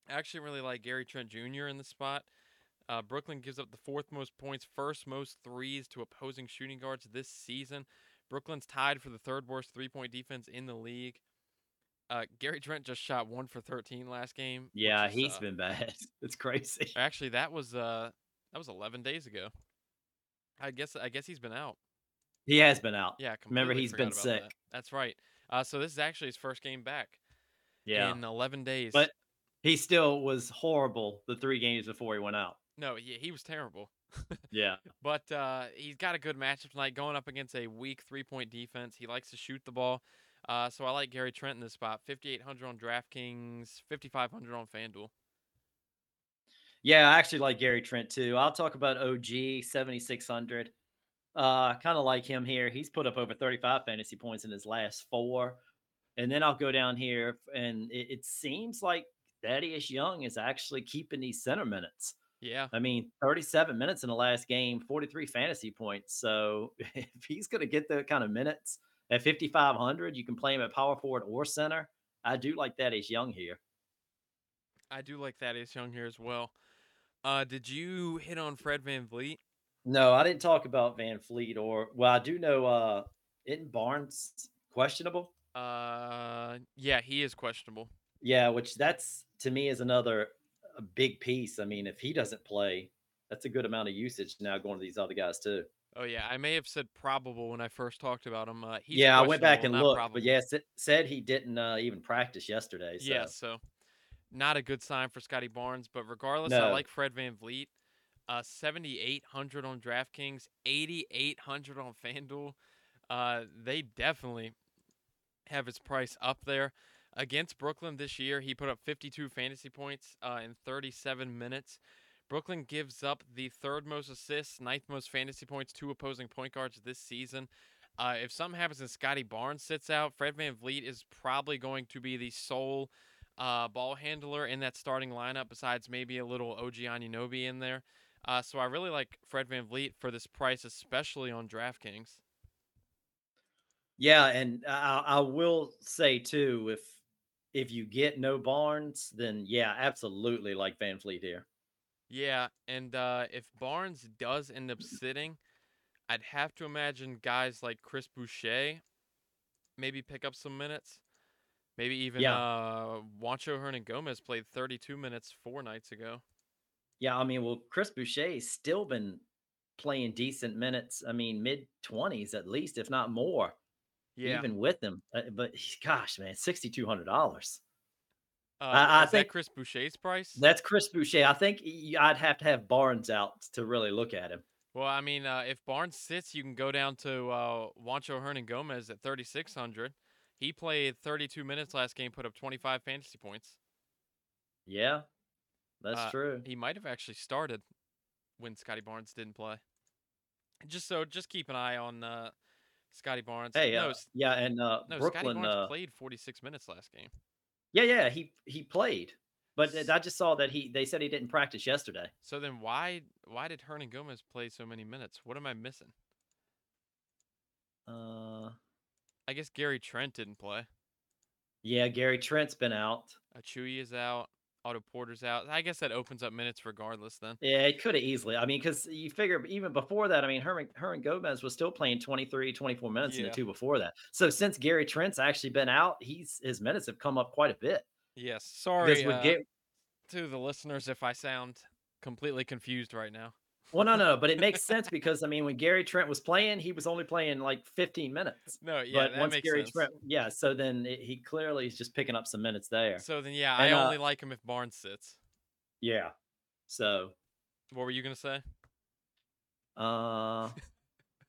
Speaker 1: I actually really like Gary Trent Jr. in the spot. Uh, Brooklyn gives up the fourth most points, first most threes to opposing shooting guards this season. Brooklyn's tied for the third worst three point defense in the league. Uh, Gary Trent just shot one for 13 last game.
Speaker 3: Yeah,
Speaker 1: is,
Speaker 3: he's
Speaker 1: uh,
Speaker 3: been bad. (laughs) It's crazy.
Speaker 1: Actually, that was uh, that was 11 days ago. I guess I guess he's been out.
Speaker 3: He has been out.
Speaker 1: Yeah,
Speaker 3: Remember, he's been
Speaker 1: about that.
Speaker 3: sick.
Speaker 1: That's right. Uh, so this is actually his first game back
Speaker 3: Yeah.
Speaker 1: in 11 days.
Speaker 3: But he still was horrible the three games before he went out.
Speaker 1: no, yeah, he was terrible. (laughs)
Speaker 3: Yeah.
Speaker 1: But uh, he's got a good matchup tonight going up against a weak three point defense. He likes to shoot the ball. Uh, so I like Gary Trent in this spot. 5,800 on DraftKings, 5,500 on FanDuel.
Speaker 3: Yeah, I actually like Gary Trent too. I'll talk about OG 7600. Uh kind of like him here. He's put up over 35 fantasy points in his last four. And then I'll go down here and it, it seems like Thaddeus Young is actually keeping these center minutes.
Speaker 1: Yeah.
Speaker 3: I mean, 37 minutes in the last game, 43 fantasy points. So (laughs) if he's going to get the kind of minutes at 5,500, you can play him at power forward or center. I do like Thaddeus Young here.
Speaker 1: I do like Thaddeus Young here as well. Uh, did you hit on Fred VanVleet?
Speaker 3: No, I didn't talk about VanVleet or well, I do know uh isn't Barnes questionable?
Speaker 1: Uh, yeah, he is questionable.
Speaker 3: Yeah, which that's to me is another a big piece. I mean, if he doesn't play, that's a good amount of usage now going to these other guys too.
Speaker 1: Oh yeah, I may have said probable when I first talked about him. Uh, he's
Speaker 3: yeah, I went back and looked,
Speaker 1: probable.
Speaker 3: but yes, it said he didn't uh, even practice yesterday. So.
Speaker 1: Yeah, so not a good sign for Scottie Barnes. But regardless, I like Fred VanVleet. Uh, 7,800 on DraftKings, 8,800 on FanDuel. Uh, they definitely have his price up there. Against Brooklyn this year, he put up 52 fantasy points uh, in 37 minutes. Brooklyn gives up the third most assists, ninth most fantasy points to opposing point guards this season. Uh, if something happens and Scottie Barnes sits out, Fred VanVleet is probably going to be the sole uh, ball handler in that starting lineup, besides maybe a little OG Anunoby in there. Uh, so I really like Fred VanVleet for this price, especially on DraftKings.
Speaker 3: Yeah, and I, I will say too, if if you get no Barnes, then yeah, absolutely like VanVleet here.
Speaker 1: Yeah, and uh, if Barnes does end up sitting, I'd have to imagine guys like Chris Boucher maybe pick up some minutes. Maybe even
Speaker 3: Yeah.
Speaker 1: uh, Juancho Hernangomez played 32 minutes four nights ago.
Speaker 3: Yeah, I mean, well, Chris Boucher's still been playing decent minutes. I mean, mid twenties at least, if not more,
Speaker 1: Yeah,
Speaker 3: even with him. Uh, But gosh, man, sixty two hundred dollars.
Speaker 1: Uh,
Speaker 3: I- I
Speaker 1: is
Speaker 3: think-
Speaker 1: that Chris Boucher's price?
Speaker 3: That's Chris Boucher. I think I'd have to have Barnes out to really look at him.
Speaker 1: Well, I mean, uh, if Barnes sits, you can go down to uh, Juancho Hernangomez at 3,600. He played 32 minutes last game, put up 25 fantasy points.
Speaker 3: Yeah, that's
Speaker 1: Uh,
Speaker 3: true.
Speaker 1: He might have actually started when Scottie Barnes didn't play. Just so, just keep an eye on uh, Scottie Barnes.
Speaker 3: Hey,
Speaker 1: no,
Speaker 3: uh, yeah, and uh,
Speaker 1: no,
Speaker 3: Scottie
Speaker 1: Barnes
Speaker 3: Uh,
Speaker 1: played 46 minutes last game.
Speaker 3: Yeah, yeah, he he played, but I just saw that he they said he didn't practice yesterday.
Speaker 1: So then, why why did Hernangomez play so many minutes? What am I missing?
Speaker 3: Uh,
Speaker 1: I guess Gary Trent didn't play.
Speaker 3: yeah, Gary Trent's been out.
Speaker 1: Achui is out. Otto Porter's out. I guess that opens up minutes regardless. Then.
Speaker 3: Yeah, it could have easily. I mean, because you figure even before that, I mean, Herman, Herman Gomez was still playing 23, 24 minutes in the two before that. So since Gary Trent's actually been out, he's his minutes have come up quite a bit.
Speaker 1: Yes. Sorry uh,
Speaker 3: Ga-
Speaker 1: to the listeners if I sound completely confused right now.
Speaker 3: Well, no, no, but it makes sense because I mean, when Gary Trent was playing, he was only playing like 15 minutes.
Speaker 1: No, yeah,
Speaker 3: But
Speaker 1: that
Speaker 3: once
Speaker 1: makes
Speaker 3: Gary
Speaker 1: sense.
Speaker 3: Trent, yeah, so then it, he clearly is just picking up some minutes there.
Speaker 1: So then, yeah,
Speaker 3: And,
Speaker 1: I
Speaker 3: uh,
Speaker 1: only like him if Barnes sits.
Speaker 3: Yeah. So,
Speaker 1: What were you gonna say?
Speaker 3: uh,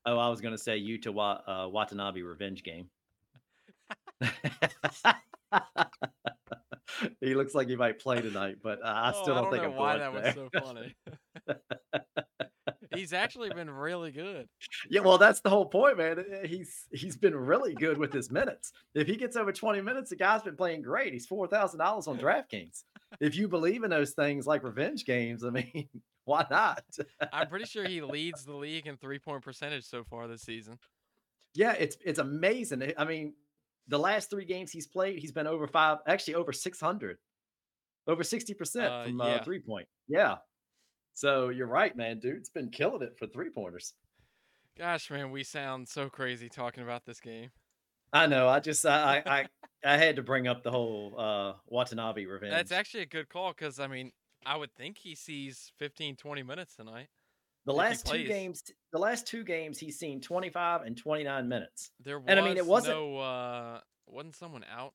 Speaker 3: oh, I was gonna say Yuta Wa- uh, Watanabe revenge game. (laughs) (laughs) he looks like he might play tonight, but uh, I
Speaker 1: Oh,
Speaker 3: still don't,
Speaker 1: don't
Speaker 3: think
Speaker 1: know
Speaker 3: I'm
Speaker 1: why that
Speaker 3: there.
Speaker 1: was so funny. (laughs) He's actually been really good.
Speaker 3: Yeah, well, that's the whole point, man. Uh, He's he's been really good with his minutes. If he gets over 20 minutes, the guy's been playing great. He's four thousand dollars on DraftKings. If you believe in those things like revenge games, I mean, (laughs) why not?
Speaker 1: I'm pretty sure he leads the league in three point percentage so far this season.
Speaker 3: Yeah, it's it's amazing. I mean, the last three games he's played, he's been over five, actually over 600, over 60%
Speaker 1: Uh,
Speaker 3: from
Speaker 1: yeah.
Speaker 3: uh, three point. Yeah. So you're right, man. dude. It's been killing it for three pointers.
Speaker 1: Gosh, man, we sound so crazy talking about this game.
Speaker 3: I know. I just I I I, (laughs) had to bring up the whole uh Watanabe revenge.
Speaker 1: That's actually a good call because, I mean, I would think he sees 15, 20 minutes tonight.
Speaker 3: the last two games. The last two games, he's seen 25 and 29 minutes.
Speaker 1: There was
Speaker 3: And, I mean, it wasn't-
Speaker 1: no, uh, wasn't someone out?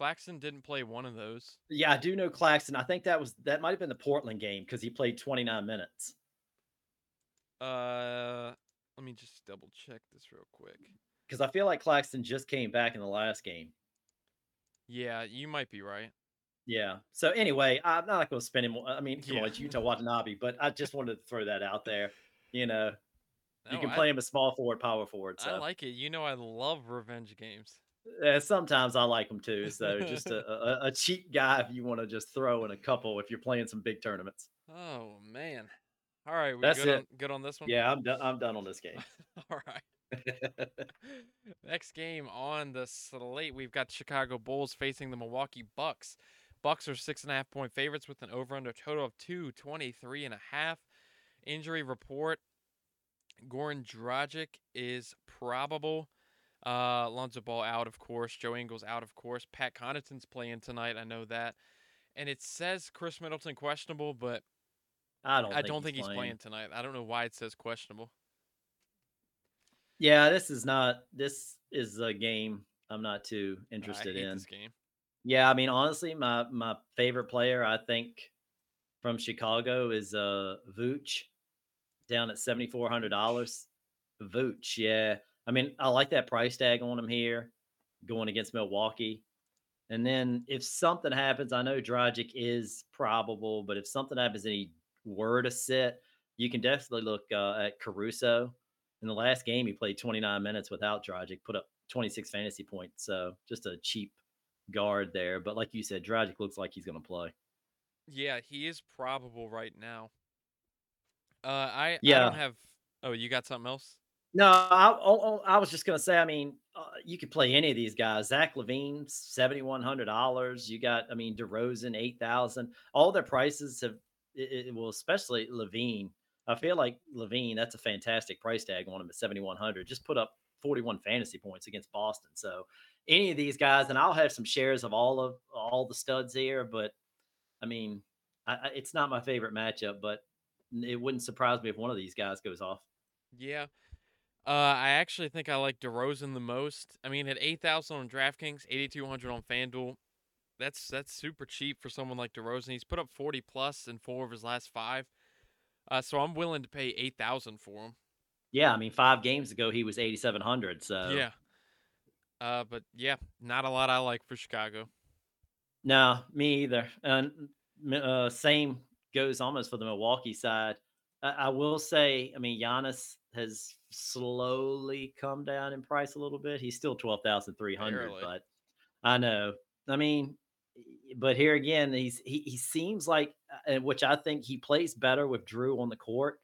Speaker 1: Claxton didn't play one of those.
Speaker 3: Yeah, I do know Claxton. I think that was that might have been the Portland game because he played 29 minutes.
Speaker 1: Uh, let me just double check this real quick.
Speaker 3: Because I feel like Claxton just came back in the last game.
Speaker 1: Yeah, you might be right.
Speaker 3: Yeah. So anyway, I'm not going to spend him. I mean, come
Speaker 1: Yeah.
Speaker 3: on, it's Yuta Watanabe, but I just wanted to throw that out there. You know, you
Speaker 1: No,
Speaker 3: can
Speaker 1: I-
Speaker 3: play him as small forward, power forward. So
Speaker 1: I like it. You know, I love revenge games.
Speaker 3: Uh, sometimes I like them too. So just (laughs) a, a, a cheap guy if you want to just throw in a couple if you're playing some big tournaments.
Speaker 1: Oh man. All right, we
Speaker 3: That's
Speaker 1: good
Speaker 3: it.
Speaker 1: on good on this one.
Speaker 3: Yeah, I'm done. I'm done on this (laughs) game.
Speaker 1: All right. (laughs) Next game on the slate, we've got Chicago Bulls facing the Milwaukee Bucks. Bucks are six and a half point favorites with an over under total of 223 and a half. Injury report Goran Dragic is probable. Uh, Lonzo Ball out, of course. Joe Ingles out, of course. Pat Connaughton's playing tonight. I know that. And it says Khris Middleton questionable, but
Speaker 3: I don't.
Speaker 1: I
Speaker 3: think
Speaker 1: don't think he's playing tonight. I don't know why it says questionable.
Speaker 3: Yeah, this is not. This is a game I'm not too interested in.
Speaker 1: this game.
Speaker 3: Yeah, I mean, honestly, my my favorite player I think from Chicago is uh Vooch, down at seventy four hundred dollars. Vooch, yeah. I mean, I like that price tag on him here, going against Milwaukee. And then if something happens, I know Dragic is probable, but if something happens and he were to sit, you can definitely look uh, at Caruso. In the last game, he played 29 minutes without Dragic, put up 26 fantasy points. So just a cheap guard there. But like you said, Dragic looks like he's going to play.
Speaker 1: Yeah, he is probable right now. Uh, I I
Speaker 3: Yeah.
Speaker 1: don't have. Oh, you got something else?
Speaker 3: No, I, oh, oh, I was just going to say, I mean, uh, you could play any of these guys. Zach LaVine, $7,100. You got, I mean, DeRozan, 8000 All their prices have, it, it, well, especially LaVine. I feel like LaVine, that's a fantastic price tag on him at 7,100. Just put up 41 fantasy points against Boston. So any of these guys, and I'll have some shares of all of all the studs here, but I mean, I, I, it's not my favorite matchup, but it wouldn't surprise me if one of these guys goes off.
Speaker 1: Yeah. Uh, I actually think I like DeRozan the most. I mean, at eight thousand on DraftKings, eighty two hundred on FanDuel, that's that's super cheap for someone like DeRozan. He's put up forty plus in four of his last five. Uh, so I'm willing to pay eight thousand for him.
Speaker 3: Yeah, I mean, five games ago he was 8,700. So
Speaker 1: Yeah. Uh, but yeah, not a lot I like for Chicago.
Speaker 3: no, me either. And uh, same goes almost for the Milwaukee side. I, I will say, I mean, Giannis has slowly come down in price a little bit. He's still 12,300,
Speaker 1: Barely.
Speaker 3: but I know. I mean, but here again, he's he, he seems like, uh, which I think he plays better with Drew on the court.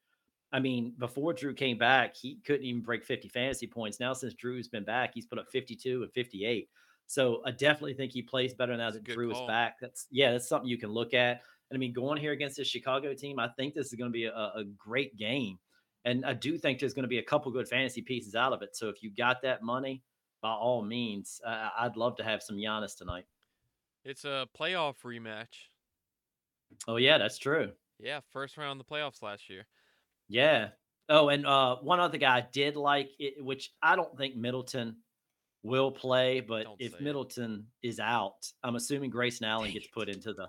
Speaker 3: I mean, before Drew came back, he couldn't even break 50 fantasy points. Now, since Drew's been back, he's put up 52 and 58. So I definitely think he plays better now
Speaker 1: That's
Speaker 3: that Drew is back. That's yeah, that's something you can look at. And I mean, going here against this Chicago team, I think this is going to be a, a great game. And I do think there's going to be a couple good fantasy pieces out of it. So if you got that money, by all means, uh, I'd love to have some Giannis tonight.
Speaker 1: It's a playoff rematch.
Speaker 3: Oh yeah, that's true.
Speaker 1: Yeah, first round of the playoffs last year.
Speaker 3: Yeah. Oh, and uh, one other guy I did like, it, which I don't think Middleton will play, but
Speaker 1: Don't
Speaker 3: if. Middleton is out, I'm assuming Grayson Allen
Speaker 1: Dang
Speaker 3: gets
Speaker 1: it.
Speaker 3: put into the.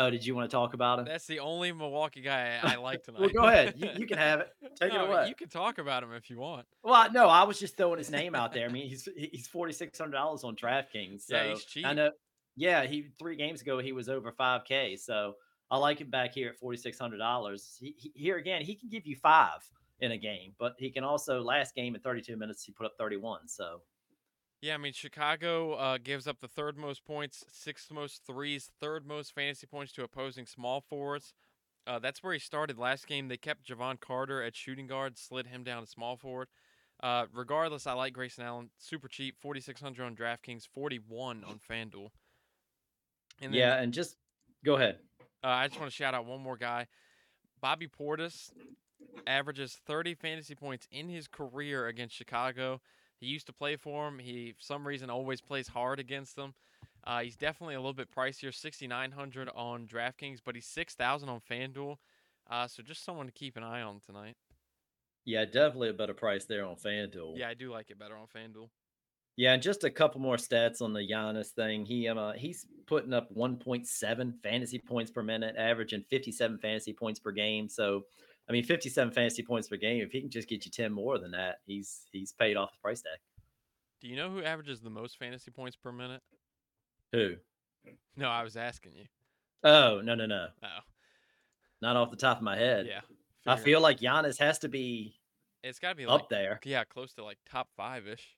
Speaker 3: Oh, did you want to talk about him?
Speaker 1: That's the only Milwaukee guy I, I like tonight.
Speaker 3: Well, go ahead. You- you can have it. (laughs) Take it away.
Speaker 1: You can talk about him if you want.
Speaker 3: Well, no, I was just throwing his name out there. I mean, he's he's forty six hundred dollars on DraftKings. So (laughs)
Speaker 1: Yeah, he's
Speaker 3: I know. Yeah, he three games ago he was over five k. So I like him back here at forty six hundred dollars. He, he- here again, he can give you five in a game, but he can also last game in thirty two minutes he put up thirty one. So
Speaker 1: Yeah, I mean Chicago uh, gives up the third most points, sixth most threes, third most fantasy points to opposing small forwards. Uh, that's where he started last game. They kept Jevon Carter at shooting guard, slid him down to small forward. Uh, regardless, I like Grayson Allen. Super cheap, forty six hundred on DraftKings, forty one on FanDuel. And then,
Speaker 3: yeah, and just go ahead.
Speaker 1: uh, I just want to shout out one more guy. Bobby Portis averages 30 fantasy points in his career against Chicago. He used to play for him. He, for some reason, always plays hard against them. Uh, he's definitely a little bit pricier, 6,900 on DraftKings, but he's 6,000 on FanDuel. Uh, so just someone to keep an eye on tonight.
Speaker 3: Yeah, definitely a better price there on FanDuel.
Speaker 1: Yeah, I do like it better on FanDuel.
Speaker 3: Yeah, and just a couple more stats on the Giannis thing. He um, uh, he's putting up 1.7 fantasy points per minute, averaging 57 fantasy points per game. So, I mean, 57 fantasy points per game. If he can just get you 10 more than that, he's he's paid off the price tag.
Speaker 1: Do you know who averages the most fantasy points per minute?
Speaker 3: Who?
Speaker 1: No, I was asking you.
Speaker 3: Oh no no no,
Speaker 1: Oh,
Speaker 3: not off the top of my head.
Speaker 1: yeah.
Speaker 3: I feel like Giannis has to be
Speaker 1: it's got to be like
Speaker 3: up there.
Speaker 1: yeah, close to like top five ish.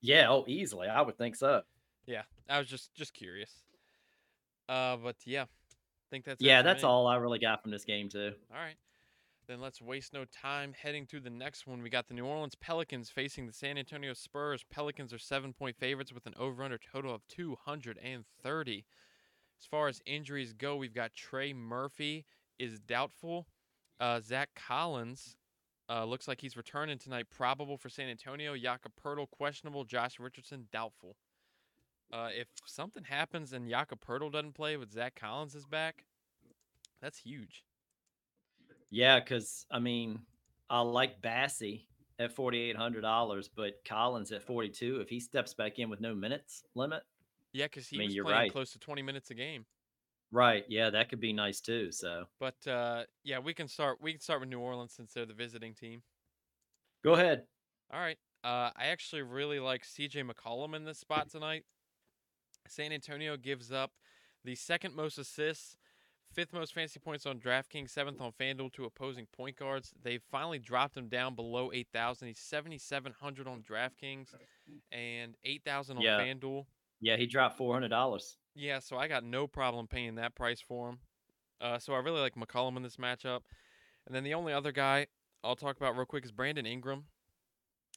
Speaker 3: Yeah, oh, easily. I would think so.
Speaker 1: Yeah, I was just just curious. Uh, but yeah, I think that's
Speaker 3: yeah, that's
Speaker 1: me.
Speaker 3: all I really got from this game too.
Speaker 1: All right, then let's waste no time heading to the next one. We got the New Orleans Pelicans facing the San Antonio Spurs. Pelicans are seven point favorites with an over/under total of two hundred and thirty. As far as injuries go, we've got Trey Murphy is doubtful. Uh, Zach Collins uh, looks like he's returning tonight, probable for San Antonio. Jakob Poeltl questionable. Josh Richardson doubtful. Uh, if something happens and Jakob Poeltl doesn't play, with Zach Collins is back, that's huge.
Speaker 3: Yeah, because I mean, I like Bassey at forty eight hundred dollars, but Collins at forty two. If he steps back in with no minutes limit,
Speaker 1: Yeah, because he
Speaker 3: mean,
Speaker 1: was playing
Speaker 3: right.
Speaker 1: close to 20 minutes a game.
Speaker 3: right? Yeah, that could be nice too. So
Speaker 1: But uh, yeah, we can start. We can start with New Orleans since they're the visiting team.
Speaker 3: go ahead.
Speaker 1: All right. Uh, I actually really like C.J. McCollum in this spot tonight. San Antonio gives up the second most assists, fifth most fantasy points on DraftKings, seventh on FanDuel to opposing point guards. They've finally dropped him down below 8,000. He's 7,700 on DraftKings and 8,000 on
Speaker 3: Yeah.
Speaker 1: FanDuel.
Speaker 3: Yeah, he dropped four hundred dollars.
Speaker 1: Yeah, so I got no problem paying that price for him. Uh, so I really like McCollum in this matchup. And then the only other guy I'll talk about real quick is Brandon Ingram.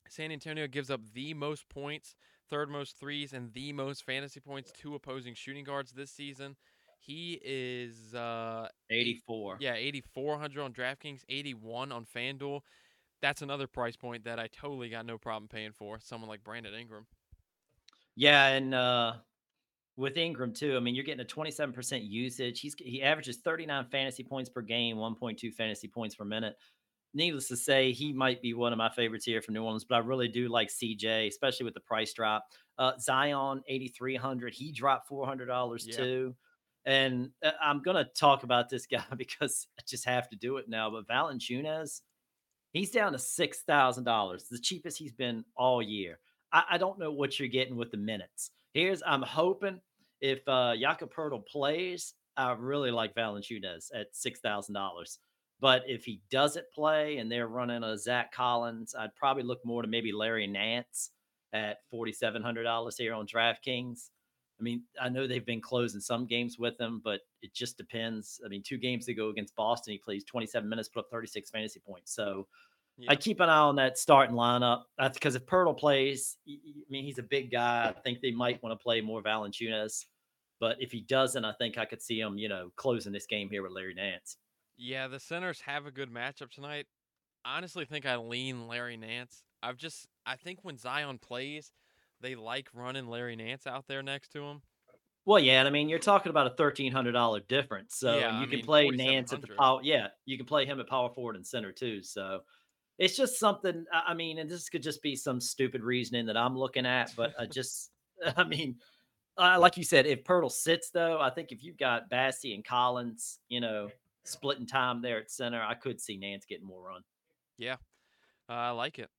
Speaker 1: San Antonio gives up the most points, third most threes, and the most fantasy points to opposing shooting guards this season. He is, uh,
Speaker 3: Eighty four.
Speaker 1: yeah, 8,400 on DraftKings, 81 on FanDuel. That's another price point that I totally got no problem paying for. Someone like Brandon Ingram.
Speaker 3: Yeah, and uh with Ingram too. I mean, you're getting a 27% usage. He's he averages 39 fantasy points per game, 1.2 fantasy points per minute. Needless to say, he might be one of my favorites here from New Orleans, but I really do like CJ, especially with the price drop. Uh, Zion 8300, he dropped $400
Speaker 1: Yeah.
Speaker 3: too. And uh, I'm going to talk about this (laughs) guy because I just have to do it now. But Valanciunas, he's down to $6,000, the cheapest he's been all year. I, I don't know what you're getting with the minutes. Here's I'm hoping if uh Jakob Poeltl plays, I really like Valanciunas at six thousand dollars. But if he doesn't play and they're running a Zach Collins, I'd probably look more to maybe Larry Nance at forty seven hundred dollars here on DraftKings. I mean, I know they've been closing some games with him, but it just depends. I mean, two games ago against Boston, he plays 27 minutes, put up 36 fantasy points. So
Speaker 1: Yeah.
Speaker 3: I keep an eye on that starting lineup. Because if Poeltl plays, I mean, he's a big guy. I think they might want to play more Valanciunas. But if he doesn't, I think I could see him, you know, closing this game here with Larry Nance.
Speaker 1: Yeah, the centers have a good matchup tonight. Honestly, think I lean Larry Nance. I've just I think when Zion plays, they like running Larry Nance out there next to him.
Speaker 3: Well, yeah, and I mean, you're talking about a thirteen hundred dollar difference. So
Speaker 1: Yeah,
Speaker 3: and
Speaker 1: I
Speaker 3: you can
Speaker 1: mean,
Speaker 3: play Nance at the power. Yeah, you can play him at power forward and center too. So it's just something. I I mean, and this could just be some stupid reasoning that I'm looking at, but I (laughs) just, (laughs) I mean, uh, like you said, if Poeltl sits though, I think if you've got Bassey and Collins, you know, splitting time there at center, I could see Nance getting more run.
Speaker 1: Yeah, uh, I like it.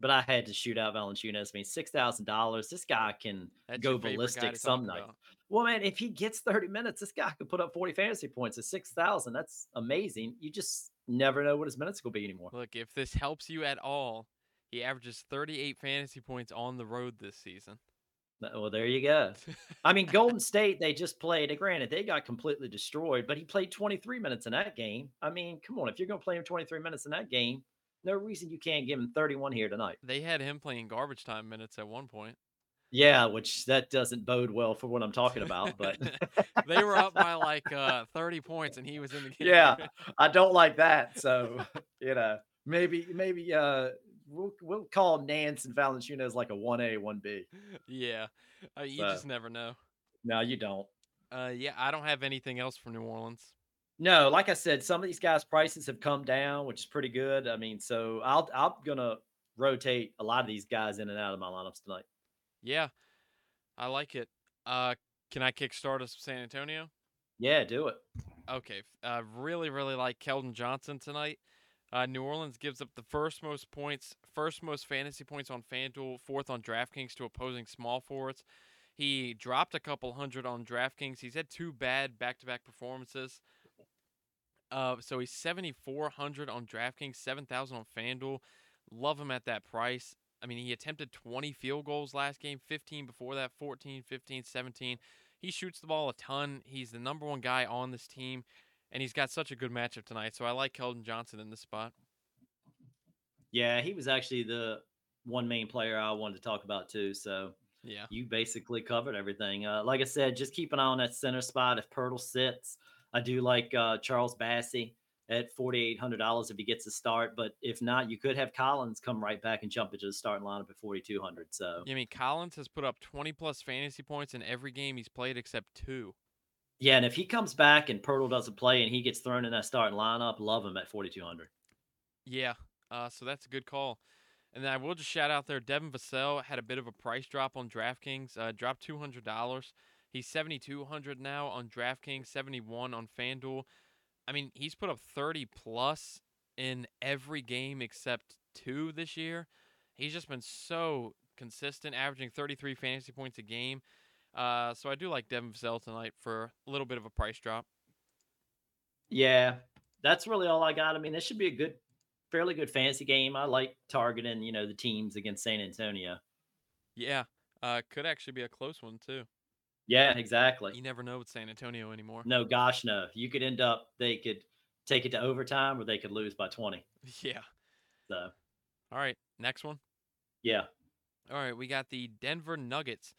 Speaker 3: But I had to shoot out Valanciunas. I mean, six thousand dollars. This guy can
Speaker 1: That's
Speaker 3: go
Speaker 1: your favorite guy
Speaker 3: ballistic some
Speaker 1: talk
Speaker 3: nights.
Speaker 1: about.
Speaker 3: Well, man, if he gets 30 minutes, this guy could put up 40 fantasy points at 6,000. That's amazing. You just never know what his minutes will be anymore.
Speaker 1: Look, if this helps you at all, he averages 38 fantasy points on the road this season.
Speaker 3: Well, there you go. I mean, Golden State, they just played. and Granted, they got completely destroyed, but he played 23 minutes in that game. I mean, come on. If you're going to play him 23 minutes in that game, no reason you can't give him 31 here tonight.
Speaker 1: they had him playing garbage time minutes at one point.
Speaker 3: Yeah, which that doesn't bode well for what I'm talking about. But (laughs)
Speaker 1: they were up by (laughs) like uh, 30 points and he was in the game.
Speaker 3: Yeah. (laughs) I don't like that. So, you know, maybe, maybe, uh, We'll, we'll call Nance and Valanciunas like a 1A, 1B.
Speaker 1: yeah. Uh, you
Speaker 3: So-
Speaker 1: just never know.
Speaker 3: No, you don't.
Speaker 1: Uh, yeah, I don't have anything else for New Orleans.
Speaker 3: No, like I said, some of these guys' prices have come down, which is pretty good. I mean, so I'll I'm gonna rotate a lot of these guys in and out of my lineups tonight.
Speaker 1: Yeah, I like it. Uh, can I kickstart us San Antonio?
Speaker 3: Yeah, do it.
Speaker 1: Okay, f- uh, really, really like Keldon Johnson tonight. Uh, New Orleans gives up the first most points, first most fantasy points on FanDuel, fourth on DraftKings to opposing small forwards. He dropped a couple hundred on DraftKings. He's had two bad back-to-back performances. Uh, so he's 7,400 on DraftKings, 7,000 on FanDuel. Love him at that price. I mean, he attempted 20 field goals last game, 15 before that, 14, 15, 17. He shoots the ball a ton. He's the number one guy on this team, and he's got such a good matchup tonight. So I like Keldon Johnson in this spot.
Speaker 3: Yeah, he was actually the one main player I wanted to talk about too. So
Speaker 1: Yeah.
Speaker 3: you basically covered everything. Uh, like I said, just keep an eye on that center spot. If Poeltl sits, I do like uh, Charles Bassey at forty eight hundred dollars if he gets a start. But if not, you could have Collins come right back and jump into the starting lineup at forty two hundred. So
Speaker 1: I mean, Collins has put up 20 plus fantasy points in every game he's played except two.
Speaker 3: yeah, and if he comes back and Poeltl doesn't play and he gets thrown in that starting lineup, love him at forty two hundred.
Speaker 1: Yeah. Uh, so that's a good call. And then I will just shout out there, Devin Vassell had a bit of a price drop on DraftKings. Uh, dropped two hundred dollars. He's seventy two hundred now on DraftKings, seventy one on FanDuel. I mean, he's put up thirty plus in every game except two this year. He's just been so consistent, averaging thirty three fantasy points a game. Uh, so I do like Devin Vassell tonight for a little bit of a price drop.
Speaker 3: Yeah, that's really all I got. I mean, this should be a good, fairly good fantasy game. I like targeting, you know, the teams against San Antonio.
Speaker 1: Yeah. Uh, could actually be a close one too.
Speaker 3: Yeah, exactly.
Speaker 1: You never know with San Antonio anymore.
Speaker 3: No, gosh, no. You could end up, they could take it to overtime or they could lose by 20. (laughs)
Speaker 1: Yeah.
Speaker 3: So,
Speaker 1: All right, next one.
Speaker 3: yeah.
Speaker 1: All right, we got the Denver Nuggets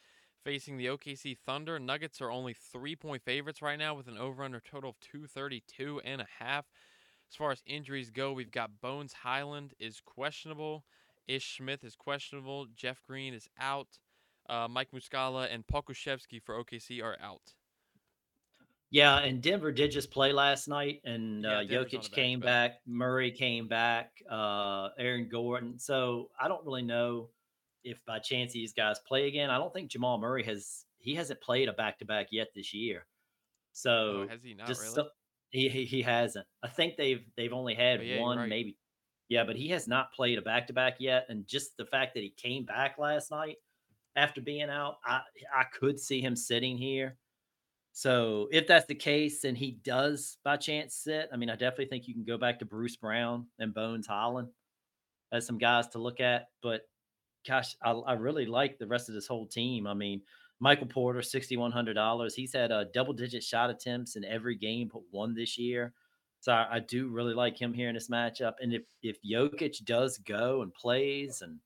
Speaker 1: facing the OKC Thunder. Nuggets are only three point favorites right now with an over under total of 232 and a half. As far as injuries go, we've got Bones Hyland is questionable. Ish Smith is questionable. Jeff Green is out. Uh, Mike Muscala and Paul Pokusevski for OKC are out.
Speaker 3: Yeah, and Denver did just play last night, and
Speaker 1: Yeah,
Speaker 3: uh,
Speaker 1: on a
Speaker 3: Jokic came
Speaker 1: back-to-back.
Speaker 3: Murray came back, uh, Aaron Gordon. So I don't really know if by chance these guys play again. I don't think Jamal Murray has he hasn't played a back to back yet this year. So
Speaker 1: Oh, has he not really?
Speaker 3: so- he he hasn't. I think they've they've only had
Speaker 1: Oh, yeah,
Speaker 3: one,
Speaker 1: right.
Speaker 3: maybe. Yeah, but he has not played a back to back yet. And just the fact that he came back last night after being out, I I could see him sitting here. So if that's the case, and he does by chance sit, I mean, I definitely think you can go back to Bruce Brown and Bones Hyland as some guys to look at. But gosh, I, I really like the rest of this whole team. I mean, Michael Porter, sixty one hundred dollars. He's had uh, a double digit shot attempts in every game but one this year. So I, I do really like him here in this matchup. And if if Jokic does go and plays and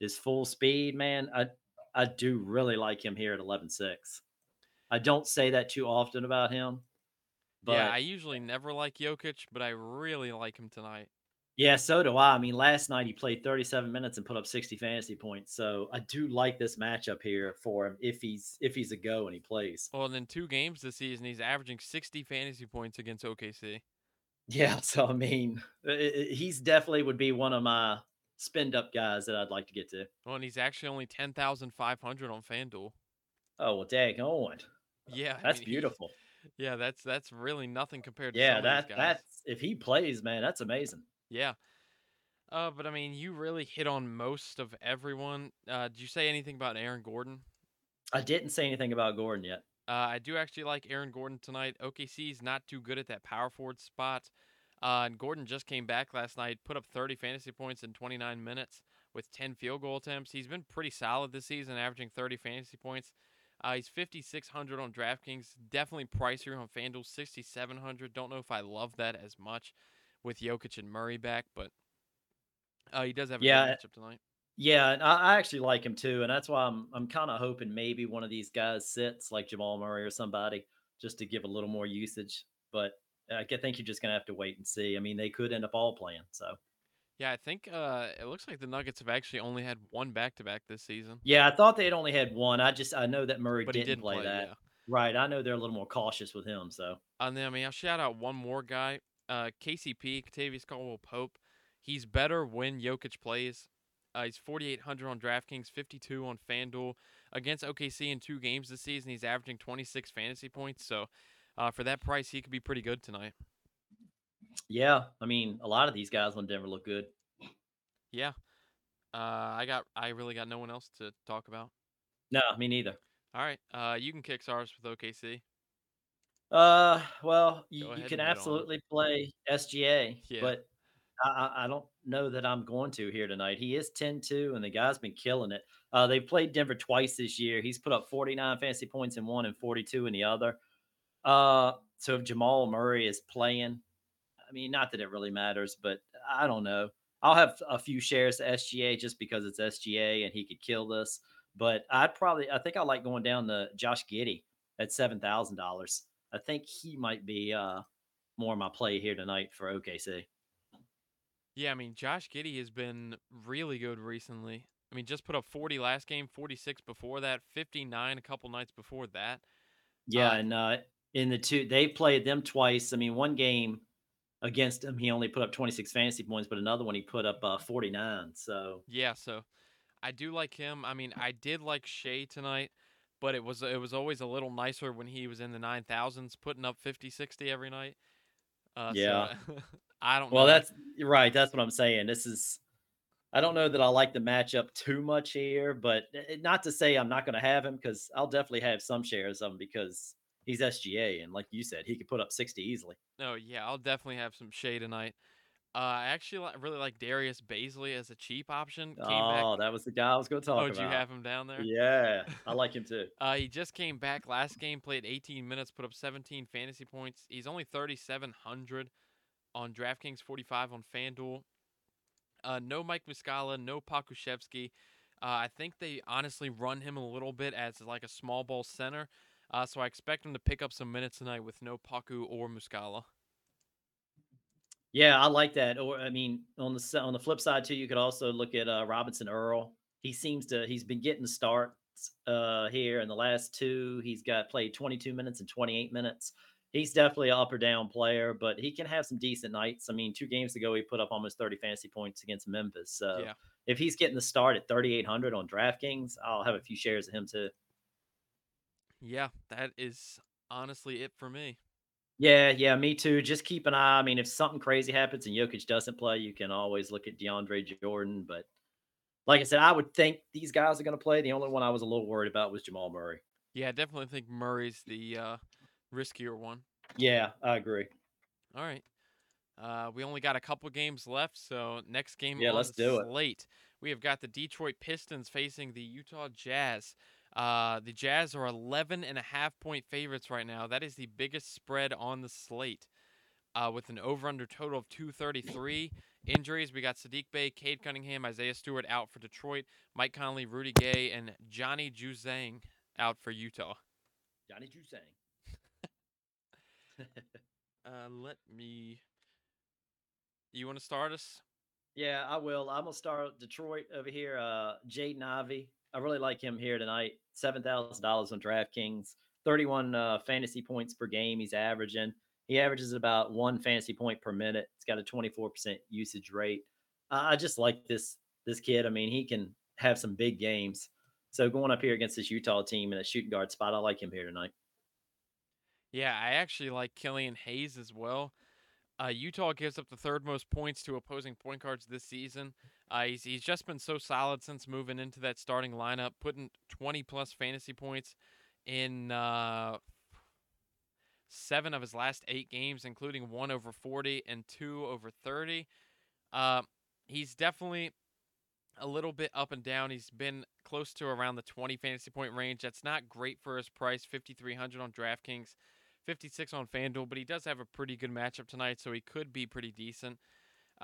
Speaker 3: is full speed, man, I I do really like him here at 11-6. I don't say that too often about him. But
Speaker 1: yeah, I usually never like Jokic, but I really like him tonight.
Speaker 3: Yeah, so do I. I mean, last night he played 37 minutes and put up 60 fantasy points. So I do like this matchup here for him if he's if he's a go and he plays.
Speaker 1: Well, and then two games this season, he's averaging 60 fantasy points against OKC.
Speaker 3: Yeah, (laughs) so I mean, i- i- he's definitely would be one of my spend up guys that I'd like to get to.
Speaker 1: Well, and he's actually only 10,500 on FanDuel.
Speaker 3: Oh well, dang on.
Speaker 1: Yeah, I
Speaker 3: That's
Speaker 1: mean,
Speaker 3: beautiful.
Speaker 1: yeah, that's that's really nothing compared to
Speaker 3: Yeah,
Speaker 1: some
Speaker 3: that
Speaker 1: of these guys.
Speaker 3: that's if he plays, man, that's amazing.
Speaker 1: Yeah. Uh, but I mean, you really hit on most of everyone. Uh, did you say anything about Aaron Gordon?
Speaker 3: I didn't say anything about Gordon yet.
Speaker 1: Uh, I do actually like Aaron Gordon tonight. OKC's not too good at that power forward spot. Uh, and Gordon just came back last night, put up 30 fantasy points in 29 minutes with 10 field goal attempts. He's been pretty solid this season, averaging 30 fantasy points. Uh, he's 5,600 on DraftKings, definitely pricier on FanDuel, 6,700. Don't know if I love that as much with Jokic and Murray back, but uh, he does have a
Speaker 3: Yeah,
Speaker 1: good matchup tonight.
Speaker 3: Yeah, and I, I actually like him too, and that's why I'm I'm kind of hoping maybe one of these guys sits like Jamal Murray or somebody just to give a little more usage. But I think you're just gonna have to wait and see. I mean, they could end up all playing. So
Speaker 1: Yeah, I think uh, it looks like the Nuggets have actually only had one back to back this season.
Speaker 3: yeah, I thought they had only had one. I just I know that Murray didn't,
Speaker 1: didn't
Speaker 3: play,
Speaker 1: play,
Speaker 3: that.
Speaker 1: yeah.
Speaker 3: Right, I know they're a little more cautious with him. So
Speaker 1: And then I mean, I'll shout out one more guy, uh, KCP, Kentavious Caldwell Pope. He's better when Jokic plays. Uh, he's 4,800 on DraftKings, 52 on FanDuel. Against OKC in two games this season, he's averaging 26 fantasy points. So uh, for that price, he could be pretty good tonight.
Speaker 3: yeah, I mean, a lot of these guys on Denver look good.
Speaker 1: Yeah. Uh, I got. I really got no one else to talk about.
Speaker 3: No, me neither.
Speaker 1: All right. Uh, you can kick SARS with OKC.
Speaker 3: Uh, well, you, you can
Speaker 1: and hit on it.
Speaker 3: absolutely play SGA,
Speaker 1: Yeah.
Speaker 3: but I, I, I don't know that I'm going to here tonight. He is 10 2, and the guy's been killing it. Uh, they've played Denver twice this year. He's put up 49 fantasy points in one and 42 in the other. Uh, so if Jamal Murray is playing, I mean, not that it really matters, but I don't know. I'll have a few shares to SGA just because it's SGA and he could kill this. But I'd probably, I think I like going down to Josh Giddey at seven thousand dollars. I think he might be uh, more of my play here tonight for OKC.
Speaker 1: Yeah, I mean, Josh Giddey has been really good recently. I mean, just put up 40 last game, 46 before that, 59 a couple nights before that.
Speaker 3: Yeah,
Speaker 1: Uh,
Speaker 3: and uh, in the two, they played them twice. I mean, one game against him, he only put up 26 fantasy points, but another one he put up uh, 49. So
Speaker 1: Yeah, so I do like him. I mean, I did like Shai tonight, but it was it was always a little nicer when he was in the 9,000s, putting up 50, 60 every night. Uh, so
Speaker 3: Yeah. (laughs)
Speaker 1: I don't know.
Speaker 3: Well,
Speaker 1: know.
Speaker 3: that's right. That's what I'm saying. This is. I don't know that I like the matchup too much here, but eh, not to say I'm not going to have him because I'll definitely have some shares of him because he's SGA and like you said, he could put up 60 easily.
Speaker 1: No, yeah, I'll definitely have some Shai tonight. Uh, I actually li- really like Darius Bazley as a cheap option. Came
Speaker 3: Oh,
Speaker 1: back.
Speaker 3: that was the guy I was going to talk
Speaker 1: Oh,
Speaker 3: about.
Speaker 1: did you have him down there?
Speaker 3: Yeah, I like him too. (laughs)
Speaker 1: Uh, he just came back last game, played 18 minutes, put up 17 fantasy points. He's only 3,700 on DraftKings, 45 on FanDuel. Uh, no Mike Muscala, no Pokusevski. Uh, I think they honestly run him a little bit as like a small ball center. Uh, so I expect him to pick up some minutes tonight with no Poku or Muscala.
Speaker 3: Yeah, I like that. Or I mean, on the on the flip side too, you could also look at uh, Robinson Earl. He seems to he's been getting the starts uh, here in the last two. He's got played 22 minutes and 28 minutes. He's definitely an up or down player, but he can have some decent nights. I mean, two games ago he put up almost 30 fantasy points against Memphis. So
Speaker 1: Yeah.
Speaker 3: if he's getting the start at 3,800 on DraftKings, I'll have a few shares of him too.
Speaker 1: Yeah, that is honestly it for me.
Speaker 3: Yeah, yeah, me too. Just keep an eye. I mean, if something crazy happens and Jokic doesn't play, you can always look at DeAndre Jordan. But like I said, I would think these guys are going to play. The only one I was a little worried about was Jamal Murray.
Speaker 1: Yeah, I definitely think Murray's the uh, riskier one.
Speaker 3: Yeah, I agree.
Speaker 1: All right. Uh, we only got a couple games left, so next game
Speaker 3: Yeah,
Speaker 1: on
Speaker 3: let's
Speaker 1: the
Speaker 3: do it.
Speaker 1: slate, we have got the Detroit Pistons facing the Utah Jazz. Uh, the Jazz are 11 and a half point favorites right now. That is the biggest spread on the slate. Uh, with an over-under total of 233. Injuries, we got Saddiq Bey, Cade Cunningham, Isaiah Stewart out for Detroit, Mike Conley, Rudy Gay, and Johnny Juzang out for Utah.
Speaker 3: Johnny Juzang. (laughs)
Speaker 1: Uh, let me. You want to start us?
Speaker 3: Yeah, I will. I'm gonna start Detroit over here. Uh, Jaden Ivey. I really like him here tonight. Seven thousand dollars on DraftKings. Thirty-one uh, fantasy points per game. He's averaging. He averages about one fantasy point per minute. He's got a 24% usage rate. I just like this this kid. I mean, he can have some big games. So going up here against this Utah team in a shooting guard spot, I like him here tonight.
Speaker 1: Yeah, I actually like Killian Hayes as well. Uh, Utah gives up the third most points to opposing point guards this season. Uh, he's, he's just been so solid since moving into that starting lineup, putting 20 plus fantasy points in uh, seven of his last eight games, including one over 40 and two over 30. Uh, he's definitely a little bit up and down. He's been close to around the 20 fantasy point range. That's not great for his price, 5,300 on DraftKings. 56 on FanDuel, but he does have a pretty good matchup tonight, so he could be pretty decent.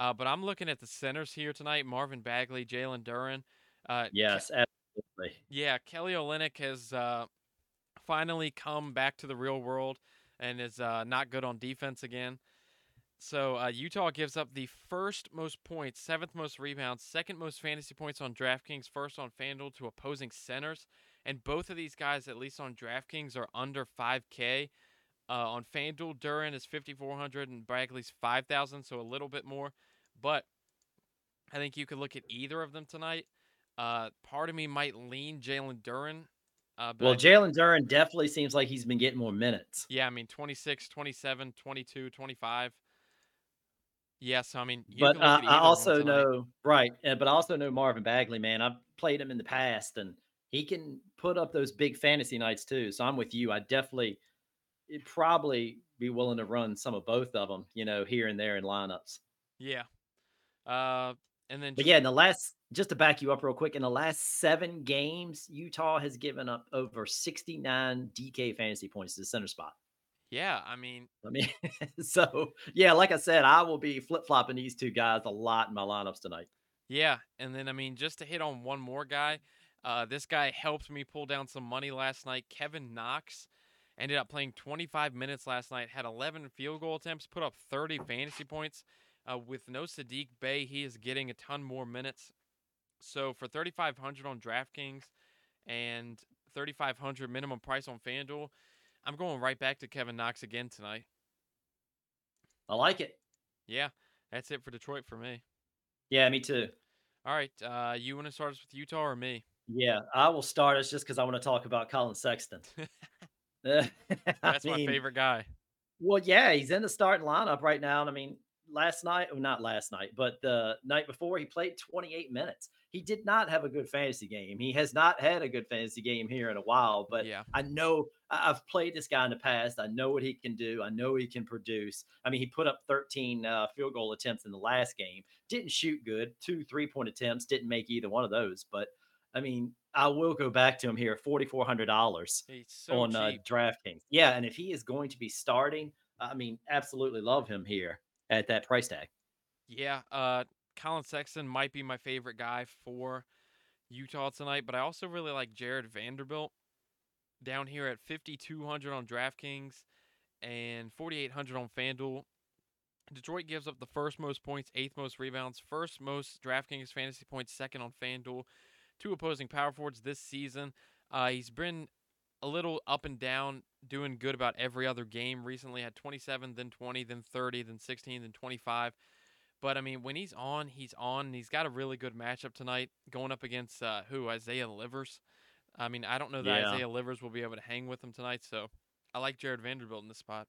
Speaker 1: Uh, but I'm looking at the centers here tonight: Marvin Bagley, Jalen Duren. Uh,
Speaker 3: yes, absolutely.
Speaker 1: Yeah, Kelly Olynyk has uh, finally come back to the real world and is uh, not good on defense again. So uh, Utah gives up the first most points, seventh most rebounds, second most fantasy points on DraftKings, first on FanDuel to opposing centers, and both of these guys, at least on DraftKings, are under 5K. Uh, on FanDuel, Duren is 5,400 and Bagley's 5,000, so a little bit more. But I think you could look at either of them tonight. Uh, part of me might lean Jalen Duren.
Speaker 3: Uh, well, Jalen Duren definitely seems like he's been getting more minutes.
Speaker 1: Yeah, I mean 26, 27, 22, 25. Yes, I mean,
Speaker 3: but uh, I also know right, but I also know Marvin Bagley, man. I've played him in the past, and he can put up those big fantasy nights too. So I'm with you. I definitely probably be willing to run some of both of them, you know, here and there in lineups.
Speaker 1: Yeah. Uh, and then,
Speaker 3: but yeah, in the last, just to back you up real quick, in the last seven games, Utah has given up over 69 DK fantasy points to the center spot.
Speaker 1: Yeah, I mean,
Speaker 3: I mean, (laughs) so yeah, like I said, I will be flip flopping these two guys a lot in my lineups tonight.
Speaker 1: Yeah, and then I mean, just to hit on one more guy, uh, this guy helped me pull down some money last night. Kevin Knox Ended up playing 25 minutes last night, had 11 field goal attempts, put up 30 fantasy points. Uh, with no Saddiq Bey, he is getting a ton more minutes. So for 3,500 on DraftKings and 3,500 minimum price on FanDuel, I'm going right back to Kevin Knox again tonight.
Speaker 3: I like it.
Speaker 1: Yeah, that's it for Detroit for me.
Speaker 3: Yeah, me too.
Speaker 1: All right, uh, you want to start us with Utah or me?
Speaker 3: Yeah, I will start us just because I want to talk about Collin Sexton. (laughs) (laughs)
Speaker 1: That's mean, my favorite guy.
Speaker 3: Well, yeah, he's in the starting lineup right now. And I mean, last night, well, not last night, but the night before, he played 28 minutes. He did not have a good fantasy game. He has not had a good fantasy game here in a while. But
Speaker 1: yeah.
Speaker 3: I know I've played this guy in the past. I know what he can do. I know he can produce. I mean, he put up 13 uh, field goal attempts in the last game. Didn't shoot good. Two three point attempts. Didn't make either one of those. But I mean, I will go back to him here, forty four hundred dollars
Speaker 1: so
Speaker 3: on uh, DraftKings. Yeah, and if he is going to be starting, I mean, absolutely love him here at that price tag.
Speaker 1: Yeah, uh, Collin Sexton might be my favorite guy for Utah tonight, but I also really like Jarred Vanderbilt down here at fifty two hundred on DraftKings and forty eight hundred on FanDuel. Detroit gives up the first most points, eighth most rebounds, first most DraftKings fantasy points, second on FanDuel two opposing power forwards this season. Uh, he's been a little up and down, doing good about every other game. Recently had 27, then 20, then 30, then 16, then 25. But I mean, when he's on, he's on. And he's got a really good matchup tonight, going up against uh, who Isaiah Livers. I mean, I don't know that yeah. Isaiah Livers will be able to hang with him tonight, so I like Jarred Vanderbilt in this spot.